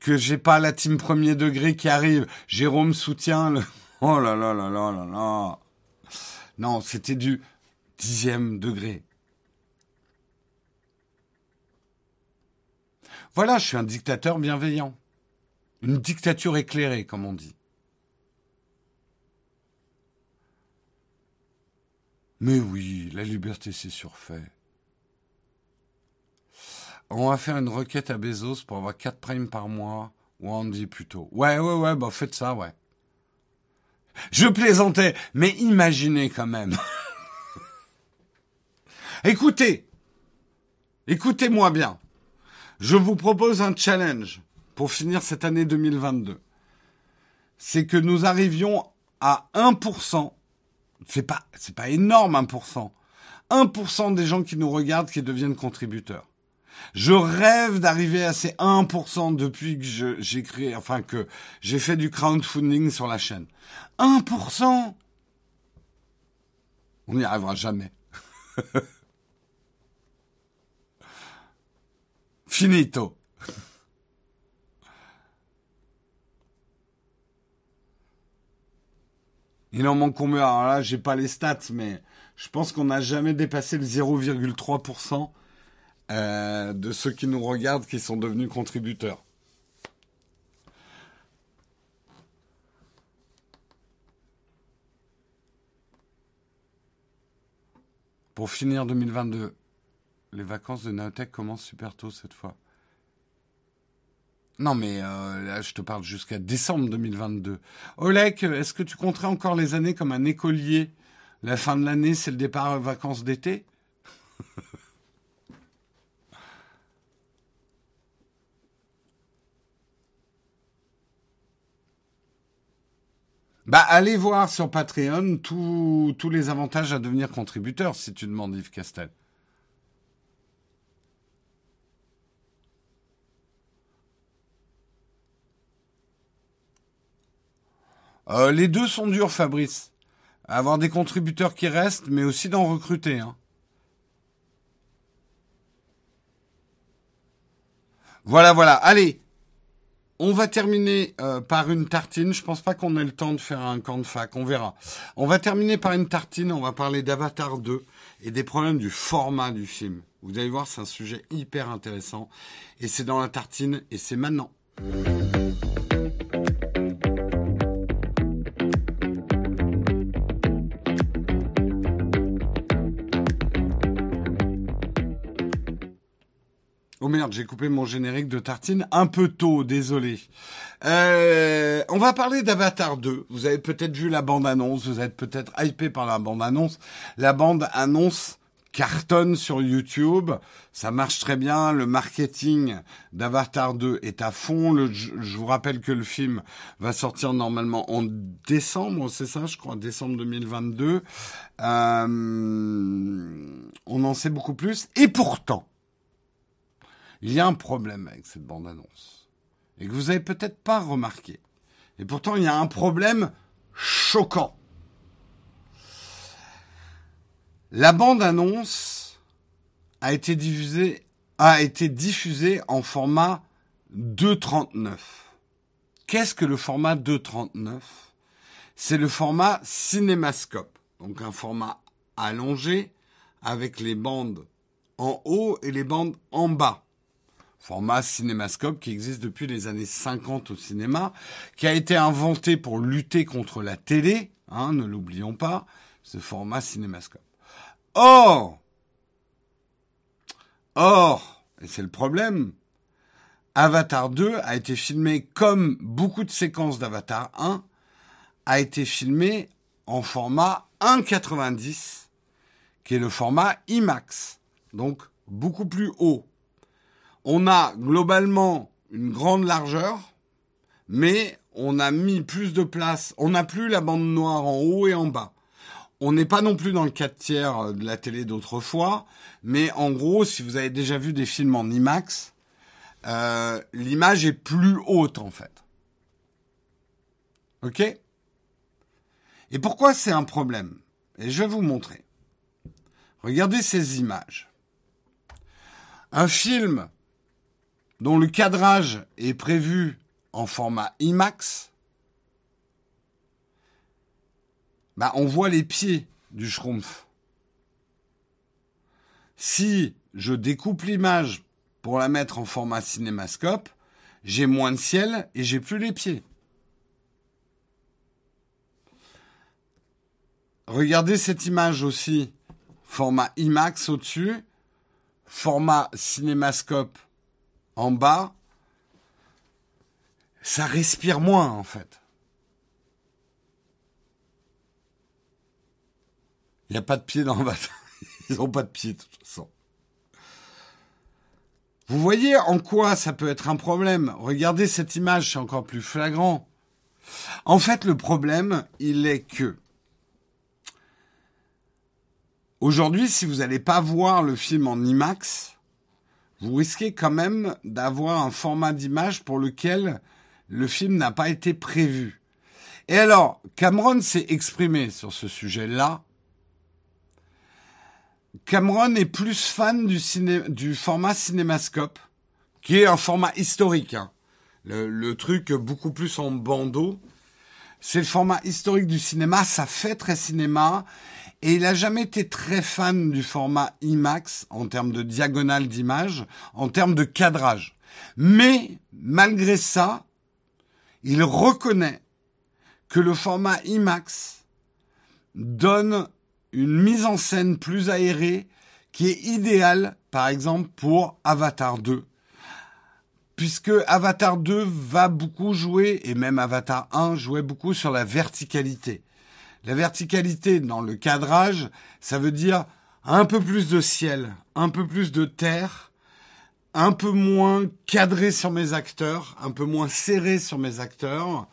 que j'ai pas la team premier degré qui arrive. Jérôme soutient le... Oh là là là là là là. Non, c'était du dixième degré. Voilà, je suis un dictateur bienveillant. Une dictature éclairée, comme on dit. Mais oui, la liberté, c'est surfait. On va faire une requête à Bezos pour avoir 4 primes par mois. Ou on dit plutôt. Ouais, ouais, ouais, bah faites ça, ouais. Je plaisantais, mais imaginez quand même. Écoutez, écoutez-moi bien. Je vous propose un challenge pour finir cette année 2022. C'est que nous arrivions à 1%. C'est pas, c'est pas énorme 1%. 1% des gens qui nous regardent qui deviennent contributeurs. Je rêve d'arriver à ces 1% depuis que j'ai créé, enfin que j'ai fait du crowdfunding sur la chaîne. 1% On n'y arrivera jamais. Finito. Il en manque combien? Alors là, j'ai pas les stats, mais je pense qu'on n'a jamais dépassé le 0,3% euh, de ceux qui nous regardent qui sont devenus contributeurs. Pour finir 2022, les vacances de Naotech commencent super tôt cette fois. Non, mais euh, là, je te parle jusqu'à décembre 2022. Olek, est-ce que tu compterais encore les années comme un écolier? La fin de l'année, c'est le départ aux vacances d'été? Bah, allez voir sur Patreon tous les avantages à devenir contributeur, si tu demandes Yves Castel. Euh, les deux sont durs, Fabrice. Avoir des contributeurs qui restent, mais aussi d'en recruter. Hein. Voilà, voilà. Allez, on va terminer euh, par une tartine. Je pense pas qu'on ait le temps de faire un camp de fac. On verra. On va terminer par une tartine. On va parler d'Avatar 2 et des problèmes du format du film. Vous allez voir, c'est un sujet hyper intéressant. Et c'est dans la tartine et c'est maintenant. Merde, j'ai coupé mon générique de tartine un peu tôt, désolé. Euh, on va parler d'Avatar 2. Vous avez peut-être vu la bande-annonce, vous êtes peut-être hypé par la bande-annonce. La bande-annonce cartonne sur YouTube, ça marche très bien, le marketing d'Avatar 2 est à fond, je, vous rappelle que le film va sortir normalement en décembre, c'est ça je crois, décembre 2022. Euh, on en sait beaucoup plus, et pourtant, il y a un problème avec cette bande-annonce. Et que vous avez peut-être pas remarqué. Et pourtant, il y a un problème choquant. La bande-annonce a été diffusée, a été diffusée en format 2.39. Qu'est-ce que le format 2.39 C'est le format cinémascope. Donc un format allongé avec les bandes en haut et les bandes en bas format cinémascope qui existe depuis les années 50 au cinéma, qui a été inventé pour lutter contre la télé, hein, ne l'oublions pas, ce format cinémascope. Or, or, et c'est le problème, Avatar 2 a été filmé comme beaucoup de séquences d'Avatar 1 a été filmé en format 1.90, qui est le format IMAX, donc beaucoup plus haut. On a globalement une grande largeur, mais on a mis plus de place, on n'a plus la bande noire en haut et en bas. On n'est pas non plus dans le 4 tiers de la télé d'autrefois, mais en gros, si vous avez déjà vu des films en IMAX, euh, l'image est plus haute en fait. Ok? Et pourquoi c'est un problème? Et je vais vous montrer. Regardez ces images. Un film dont le cadrage est prévu en format IMAX, bah on voit les pieds du Schrumpf. Si je découpe l'image pour la mettre en format cinémascope, j'ai moins de ciel et j'ai plus les pieds. Regardez cette image aussi, format IMAX au-dessus, format cinémascope en bas. Ça respire moins en fait. Il n'y a pas de pieds dans le Ils n'ont pas de pieds de toute façon. Vous voyez en quoi ça peut être un problème Regardez cette image, c'est encore plus flagrant. En fait, le problème, il est que aujourd'hui, si vous n'allez pas voir le film en IMAX, vous risquez quand même d'avoir un format d'image pour lequel le film n'a pas été prévu. Et alors, Cameron s'est exprimé sur ce sujet-là Cameron est plus fan du, du format cinémascope, qui est un format historique. Hein. Le, truc beaucoup plus en bandeau. C'est le format historique du cinéma, ça fait très cinéma. Et il a jamais été très fan du format IMAX en termes de diagonale d'image, en termes de cadrage. Mais malgré ça, il reconnaît que le format IMAX donne une mise en scène plus aérée qui est idéale, par exemple, pour Avatar 2. Puisque Avatar 2 va beaucoup jouer, et même Avatar 1 jouait beaucoup sur la verticalité. La verticalité dans le cadrage, ça veut dire un peu plus de ciel, un peu plus de terre, un peu moins cadré sur mes acteurs, un peu moins serré sur mes acteurs.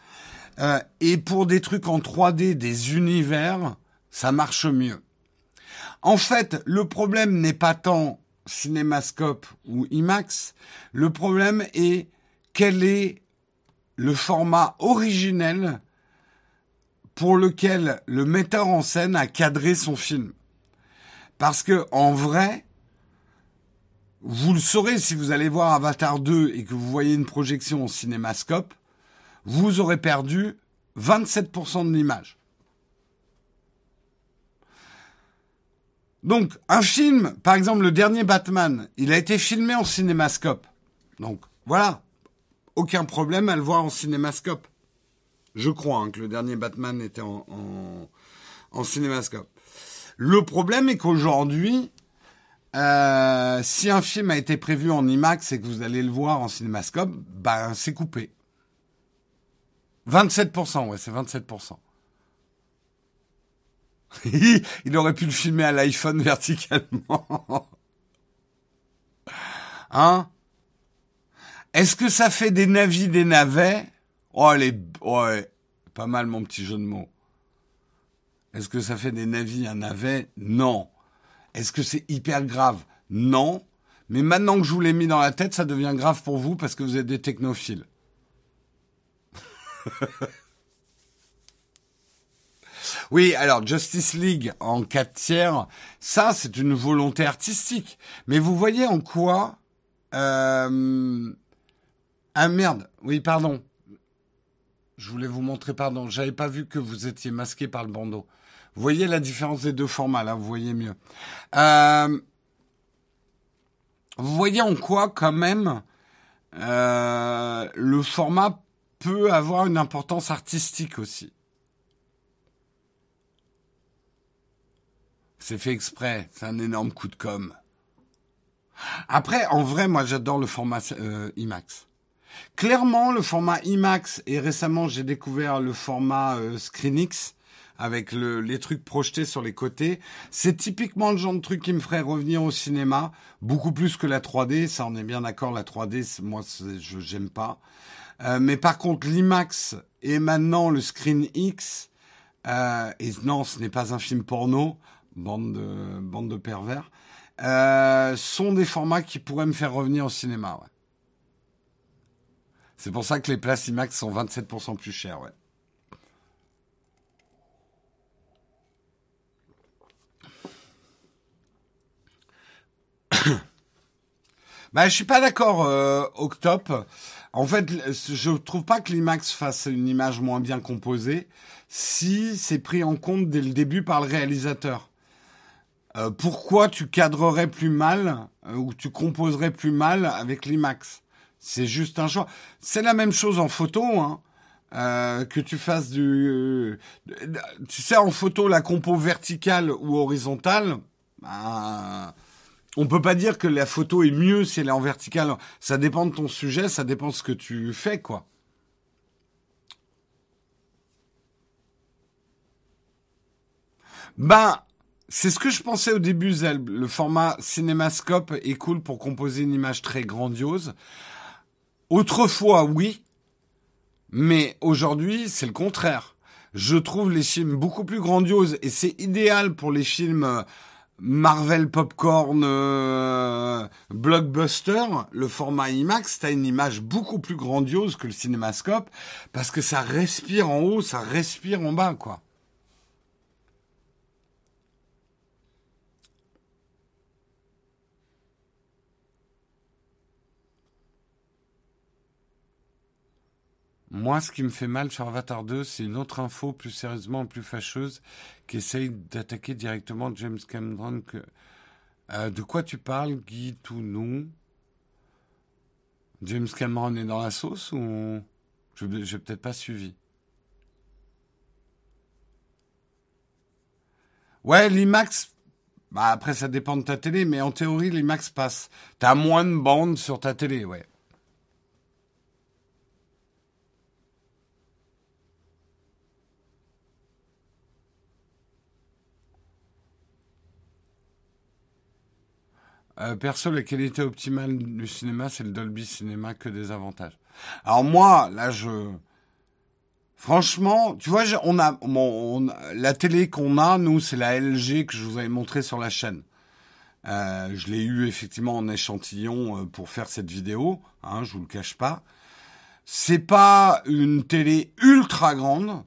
Euh, et pour des trucs en 3D, des univers, ça marche mieux. En fait, le problème n'est pas tant cinémascope ou IMAX, le problème est quel est le format originel pour lequel le metteur en scène a cadré son film. Parce que en vrai, vous le saurez si vous allez voir Avatar 2 et que vous voyez une projection en cinémascope, vous aurez perdu 27% de l'image. Donc, un film, par exemple, le dernier Batman, il a été filmé en cinémascope. Donc, voilà. Aucun problème à le voir en cinémascope. Je crois hein, que le dernier Batman était en, cinémascope. Le problème est qu'aujourd'hui, euh, si un film a été prévu en IMAX et que vous allez le voir en cinémascope, ben c'est coupé. 27%, ouais, c'est 27%. il aurait pu le filmer à l'iPhone verticalement. hein? Est-ce que ça fait des navis, des navets? Oh, les... Ouais, pas mal mon petit jeu de mots. Est-ce que ça fait des navis, un navet? Non. Est-ce que c'est hyper grave? Non. Mais maintenant que je vous l'ai mis dans la tête, ça devient grave pour vous parce que vous êtes des technophiles. Oui, alors Justice League en 4 tiers, ça c'est une volonté artistique. Mais vous voyez en quoi... Euh... Ah merde, oui pardon. Je voulais vous montrer, pardon, j'avais pas vu que vous étiez masqué par le bandeau. Vous voyez la différence des deux formats, là, vous voyez mieux. Euh... Vous voyez en quoi, quand même, euh, le format peut avoir une importance artistique aussi. C'est fait exprès, c'est un énorme coup de com'. Après, en vrai, moi j'adore le format euh, IMAX. Clairement, le format IMAX, et récemment j'ai découvert le format euh, ScreenX, avec les trucs projetés sur les côtés. C'est typiquement le genre de truc qui me ferait revenir au cinéma, beaucoup plus que la 3D. Ça, on est bien d'accord, la 3D, moi, je j'aime pas. Euh, mais par contre, l'IMAX et maintenant le Screen X, euh, et non, ce n'est pas un film porno, bande de, bande de pervers, euh, sont des formats qui pourraient me faire revenir au cinéma. Ouais. C'est pour ça que les places IMAX sont 27% plus chères. Ouais. bah, je suis pas d'accord, euh, Octop. En fait, je trouve pas que l'IMAX fasse une image moins bien composée si c'est pris en compte dès le début par le réalisateur. Euh, pourquoi tu cadrerais plus mal euh, ou tu composerais plus mal avec l'IMAX? C'est juste un choix. C'est la même chose en photo, hein. Euh, que tu fasses du, tu sais, en photo, la compo verticale ou horizontale, ben, on peut pas dire que la photo est mieux si elle est en verticale. Ça dépend de ton sujet, ça dépend de ce que tu fais, quoi. Ben, c'est ce que je pensais au début, Zelb. Le format cinémascope est cool pour composer une image très grandiose. Autrefois, oui. Mais aujourd'hui, c'est le contraire. Je trouve les films beaucoup plus grandioses et c'est idéal pour les films euh, Marvel Popcorn euh, Blockbuster, le format IMAX, t'as une image beaucoup plus grandiose que le cinémascope parce que ça respire en haut, ça respire en bas, quoi. Moi, ce qui me fait mal sur Avatar 2, c'est une autre info plus sérieusement plus fâcheuse qui essaye d'attaquer directement James Cameron. Euh, de quoi tu parles, Guy nous James Cameron est dans la sauce ou je n'ai peut-être pas suivi? Ouais, l'IMAX, bah après ça dépend de ta télé, mais en théorie l'IMAX passe. T'as moins de bandes sur ta télé, ouais. Euh, perso, la qualité optimale du cinéma, c'est le Dolby Cinéma, que des avantages. Alors moi, là, je... Franchement, tu vois, on a, la télé qu'on a, nous, c'est la LG que je vous avais montré sur la chaîne. Euh, je l'ai eu effectivement en échantillon euh, pour faire cette vidéo, hein, je vous le cache pas. C'est pas une télé ultra grande,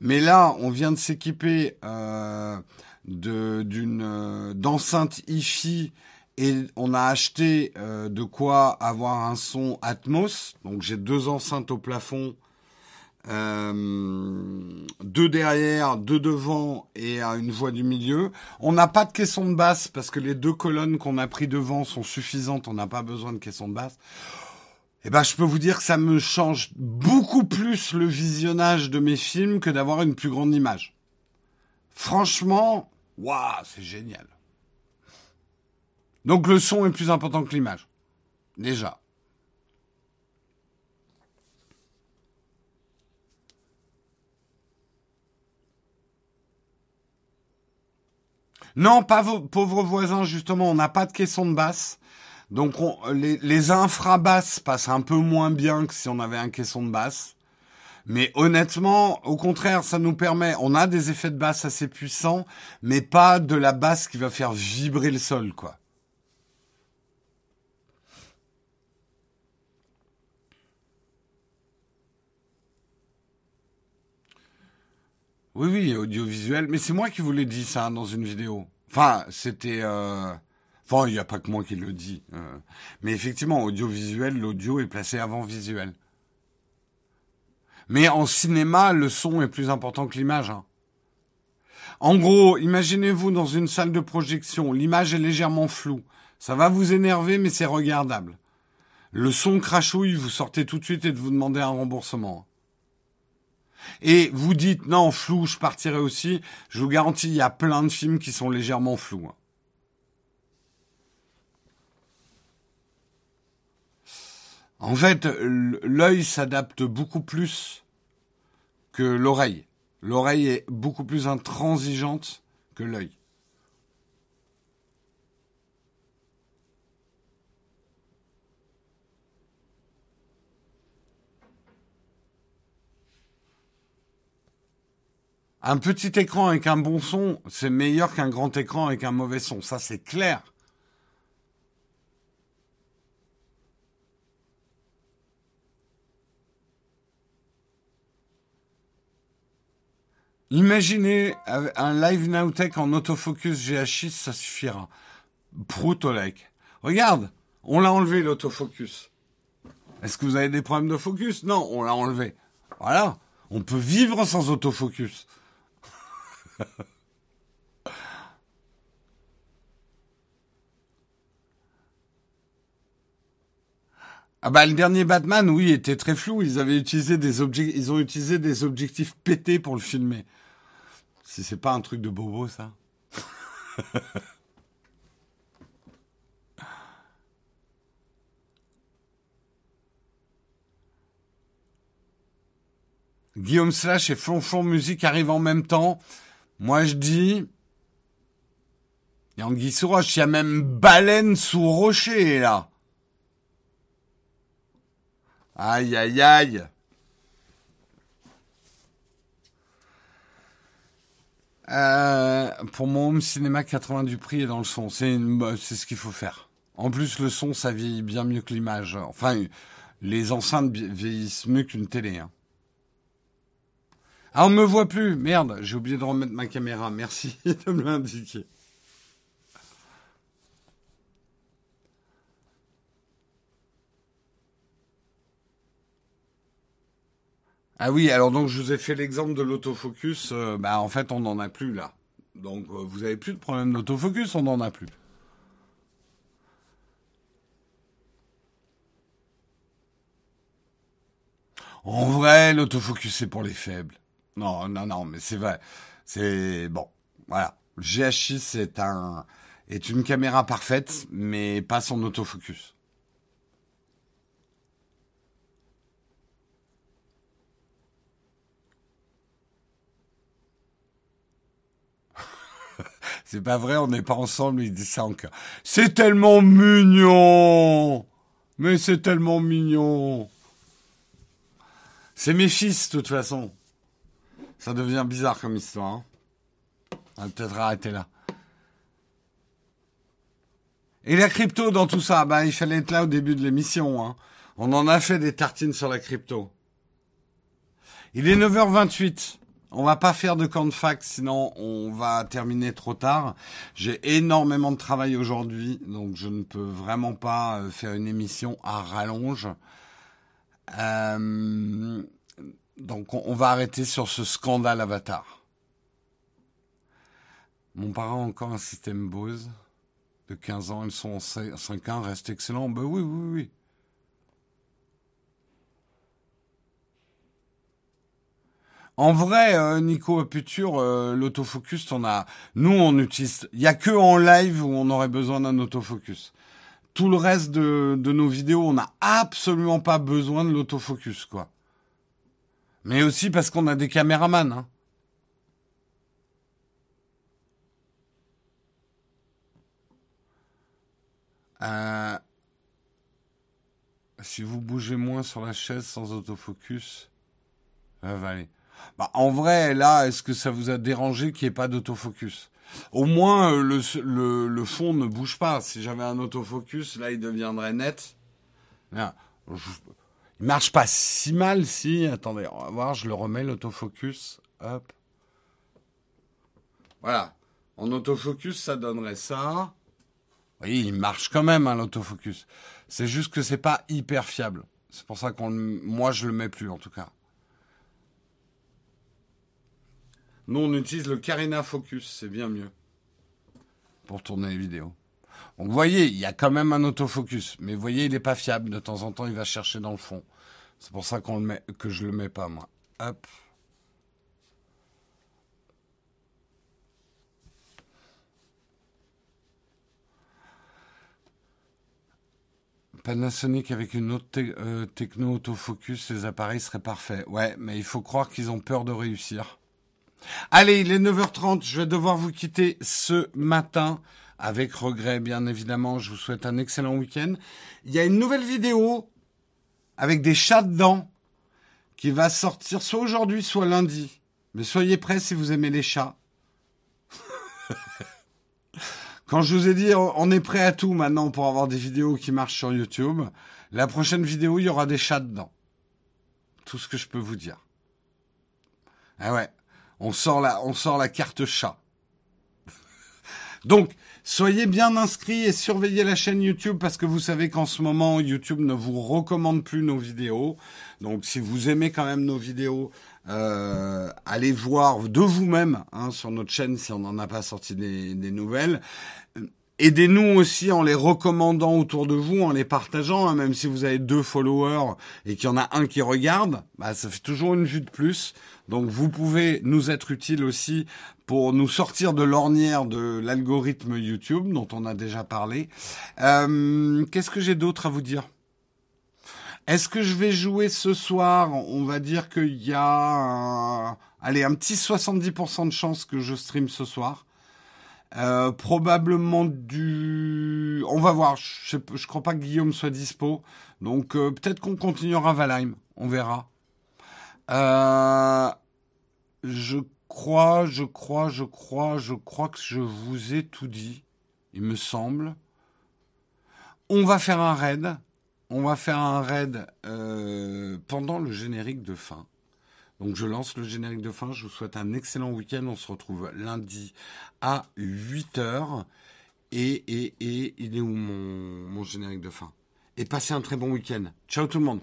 mais là, on vient de s'équiper euh, d'une euh, d'enceinte hi et on a acheté euh, de quoi avoir un son Atmos. Donc j'ai deux enceintes au plafond, euh, deux derrière, deux devant et une voix du milieu. On n'a pas de caisson de basse parce que les deux colonnes qu'on a pris devant sont suffisantes. On n'a pas besoin de caisson de basse. Eh ben, je peux vous dire que ça me change beaucoup plus le visionnage de mes films que d'avoir une plus grande image. Franchement, Waouh, c'est génial. Donc le son est plus important que l'image. Déjà. Non, pas vos pauvres voisins, justement, on n'a pas de caisson de basse. Donc les, les infrabasses passent un peu moins bien que si on avait un caisson de basse. Mais honnêtement, au contraire, ça nous permet, on a des effets de basse assez puissants, mais pas de la basse qui va faire vibrer le sol, quoi. Oui, oui, audiovisuel. Mais c'est moi qui vous l'ai dit ça dans une vidéo. Enfin, c'était... Euh... Enfin, il n'y a pas que moi qui le dis. Euh. Mais effectivement, audiovisuel, l'audio est placé avant visuel. Mais en cinéma, le son est plus important que l'image. Hein. En gros, imaginez-vous dans une salle de projection, l'image est légèrement floue. Ça va vous énerver, mais c'est regardable. Le son crachouille, vous sortez tout de suite et de vous demandez un remboursement. Et vous dites non, flou, je partirai aussi. Je vous garantis, il y a plein de films qui sont légèrement flous. En fait, l'œil s'adapte beaucoup plus que l'oreille. L'oreille est beaucoup plus intransigeante que l'œil. Un petit écran avec un bon son, c'est meilleur qu'un grand écran avec un mauvais son. Ça, c'est clair. Imaginez un live Nowtech en autofocus GH6, ça suffira. Proutolec. Regarde, on l'a enlevé l'autofocus. Est-ce que vous avez des problèmes de focus? Non, on l'a enlevé. Voilà, on peut vivre sans autofocus. Ah bah le dernier Batman, oui, était très flou. Ils avaient utilisé des objets, ils ont utilisé des objectifs pétés pour le filmer. Si c'est pas un truc de bobo, ça. Guillaume Slash et Flonflon Musique arrivent en même temps. Moi, je dis... Il y a il y a même baleine sous rocher, là. Aïe, aïe, aïe. Euh, pour mon home cinéma, 80 du prix et dans le son. C'est ce qu'il faut faire. En plus, le son, ça vieillit bien mieux que l'image. Enfin, les enceintes vieillissent mieux qu'une télé. Hein. Ah, on me voit plus. Merde, j'ai oublié de remettre ma caméra. Merci de me l'indiquer. Ah oui, alors donc je vous ai fait l'exemple de l'autofocus. Euh, bah en fait, on n'en a plus là. Donc euh, vous avez plus de problème d'autofocus, on n'en a plus. En vrai, l'autofocus c'est pour les faibles. Non, non, non, mais c'est vrai. C'est bon, voilà. Le GH6 est un est une caméra parfaite, mais pas son autofocus. C'est pas vrai, on n'est pas ensemble, il dit ça encore. C'est tellement mignon Mais c'est tellement mignon C'est mes fils, de toute façon. Ça devient bizarre comme histoire. Hein. On va peut-être arrêter là. Et la crypto dans tout ça, bah il fallait être là au début de l'émission. Hein. On en a fait des tartines sur la crypto. Il est 9h28. On va pas faire de camp de fac, sinon on va terminer trop tard. J'ai énormément de travail aujourd'hui, donc je ne peux vraiment pas euh, faire une émission à rallonge. Euh, donc on va arrêter sur ce scandale Avatar. Mon parent a encore un système Bose de 15 ans, ils sont 5 ans, reste excellent. Ben oui, oui, oui. En vrai, euh, Nico Aputure, euh, l'autofocus, on a, nous, on utilise, il y a que en live où on aurait besoin d'un autofocus. Tout le reste de, nos vidéos, on n'a absolument pas besoin de l'autofocus, quoi. Mais aussi parce qu'on a des caméramans, hein. Euh, si vous bougez moins sur la chaise sans autofocus, ça va aller. Bah, en vrai, là, est-ce que ça vous a dérangé qu'il n'y ait pas d'autofocus? Au moins, euh, le, fond ne bouge pas. Si j'avais un autofocus, là, il deviendrait net. Là, il marche pas si mal, si. Attendez, on va voir, je le remets, l'autofocus. Hop. Voilà. En autofocus, ça donnerait ça. Oui, il marche quand même, hein, l'autofocus. C'est juste que c'est pas hyper fiable. C'est pour ça qu'on, moi, je le mets plus, en tout cas. Nous, on utilise le Carina Focus, c'est bien mieux pour tourner les vidéos. Donc vous voyez, il y a quand même un autofocus, mais vous voyez, il n'est pas fiable. De temps en temps, il va chercher dans le fond. C'est pour ça que je le mets pas moi. Hop. Panasonic avec une autre euh, techno autofocus, les appareils seraient parfaits. Ouais, mais il faut croire qu'ils ont peur de réussir. Allez, il est 9h30, je vais devoir vous quitter ce matin. Avec regret, bien évidemment, je vous souhaite un excellent week-end. Il y a une nouvelle vidéo avec des chats dedans qui va sortir soit aujourd'hui, soit lundi. Mais soyez prêts si vous aimez les chats. Quand je vous ai dit, on est prêt à tout maintenant pour avoir des vidéos qui marchent sur YouTube. La prochaine vidéo, il y aura des chats dedans. Tout ce que je peux vous dire. Ah ouais, on sort la, on sort la carte chat. Donc, soyez bien inscrits et surveillez la chaîne YouTube parce que vous savez qu'en ce moment, YouTube ne vous recommande plus nos vidéos. Donc, si vous aimez quand même nos vidéos, euh, allez voir de vous-même hein, sur notre chaîne si on n'en a pas sorti des, nouvelles. Aidez-nous aussi en les recommandant autour de vous, en les partageant, hein, même si vous avez deux followers et qu'il y en a un qui regarde, bah, ça fait toujours une vue de plus. Donc vous pouvez nous être utile aussi pour nous sortir de l'ornière de l'algorithme YouTube dont on a déjà parlé. Euh, Qu'est-ce que j'ai d'autre à vous dire? Est-ce que je vais jouer ce soir? On va dire qu'il y a un, allez, un petit 70% de chance que je stream ce soir. Euh, probablement du... On va voir. Je, je crois pas que Guillaume soit dispo. Donc euh, peut-être qu'on continuera Valheim. On verra. Euh, je crois, je crois, je crois, je crois que je vous ai tout dit. Il me semble. On va faire un raid. On va faire un raid euh, pendant le générique de fin. Donc je lance le générique de fin. Je vous souhaite un excellent week-end. On se retrouve lundi à 8h. Et, et, et il est où mon, mon générique de fin? Et passez un très bon week-end. Ciao tout le monde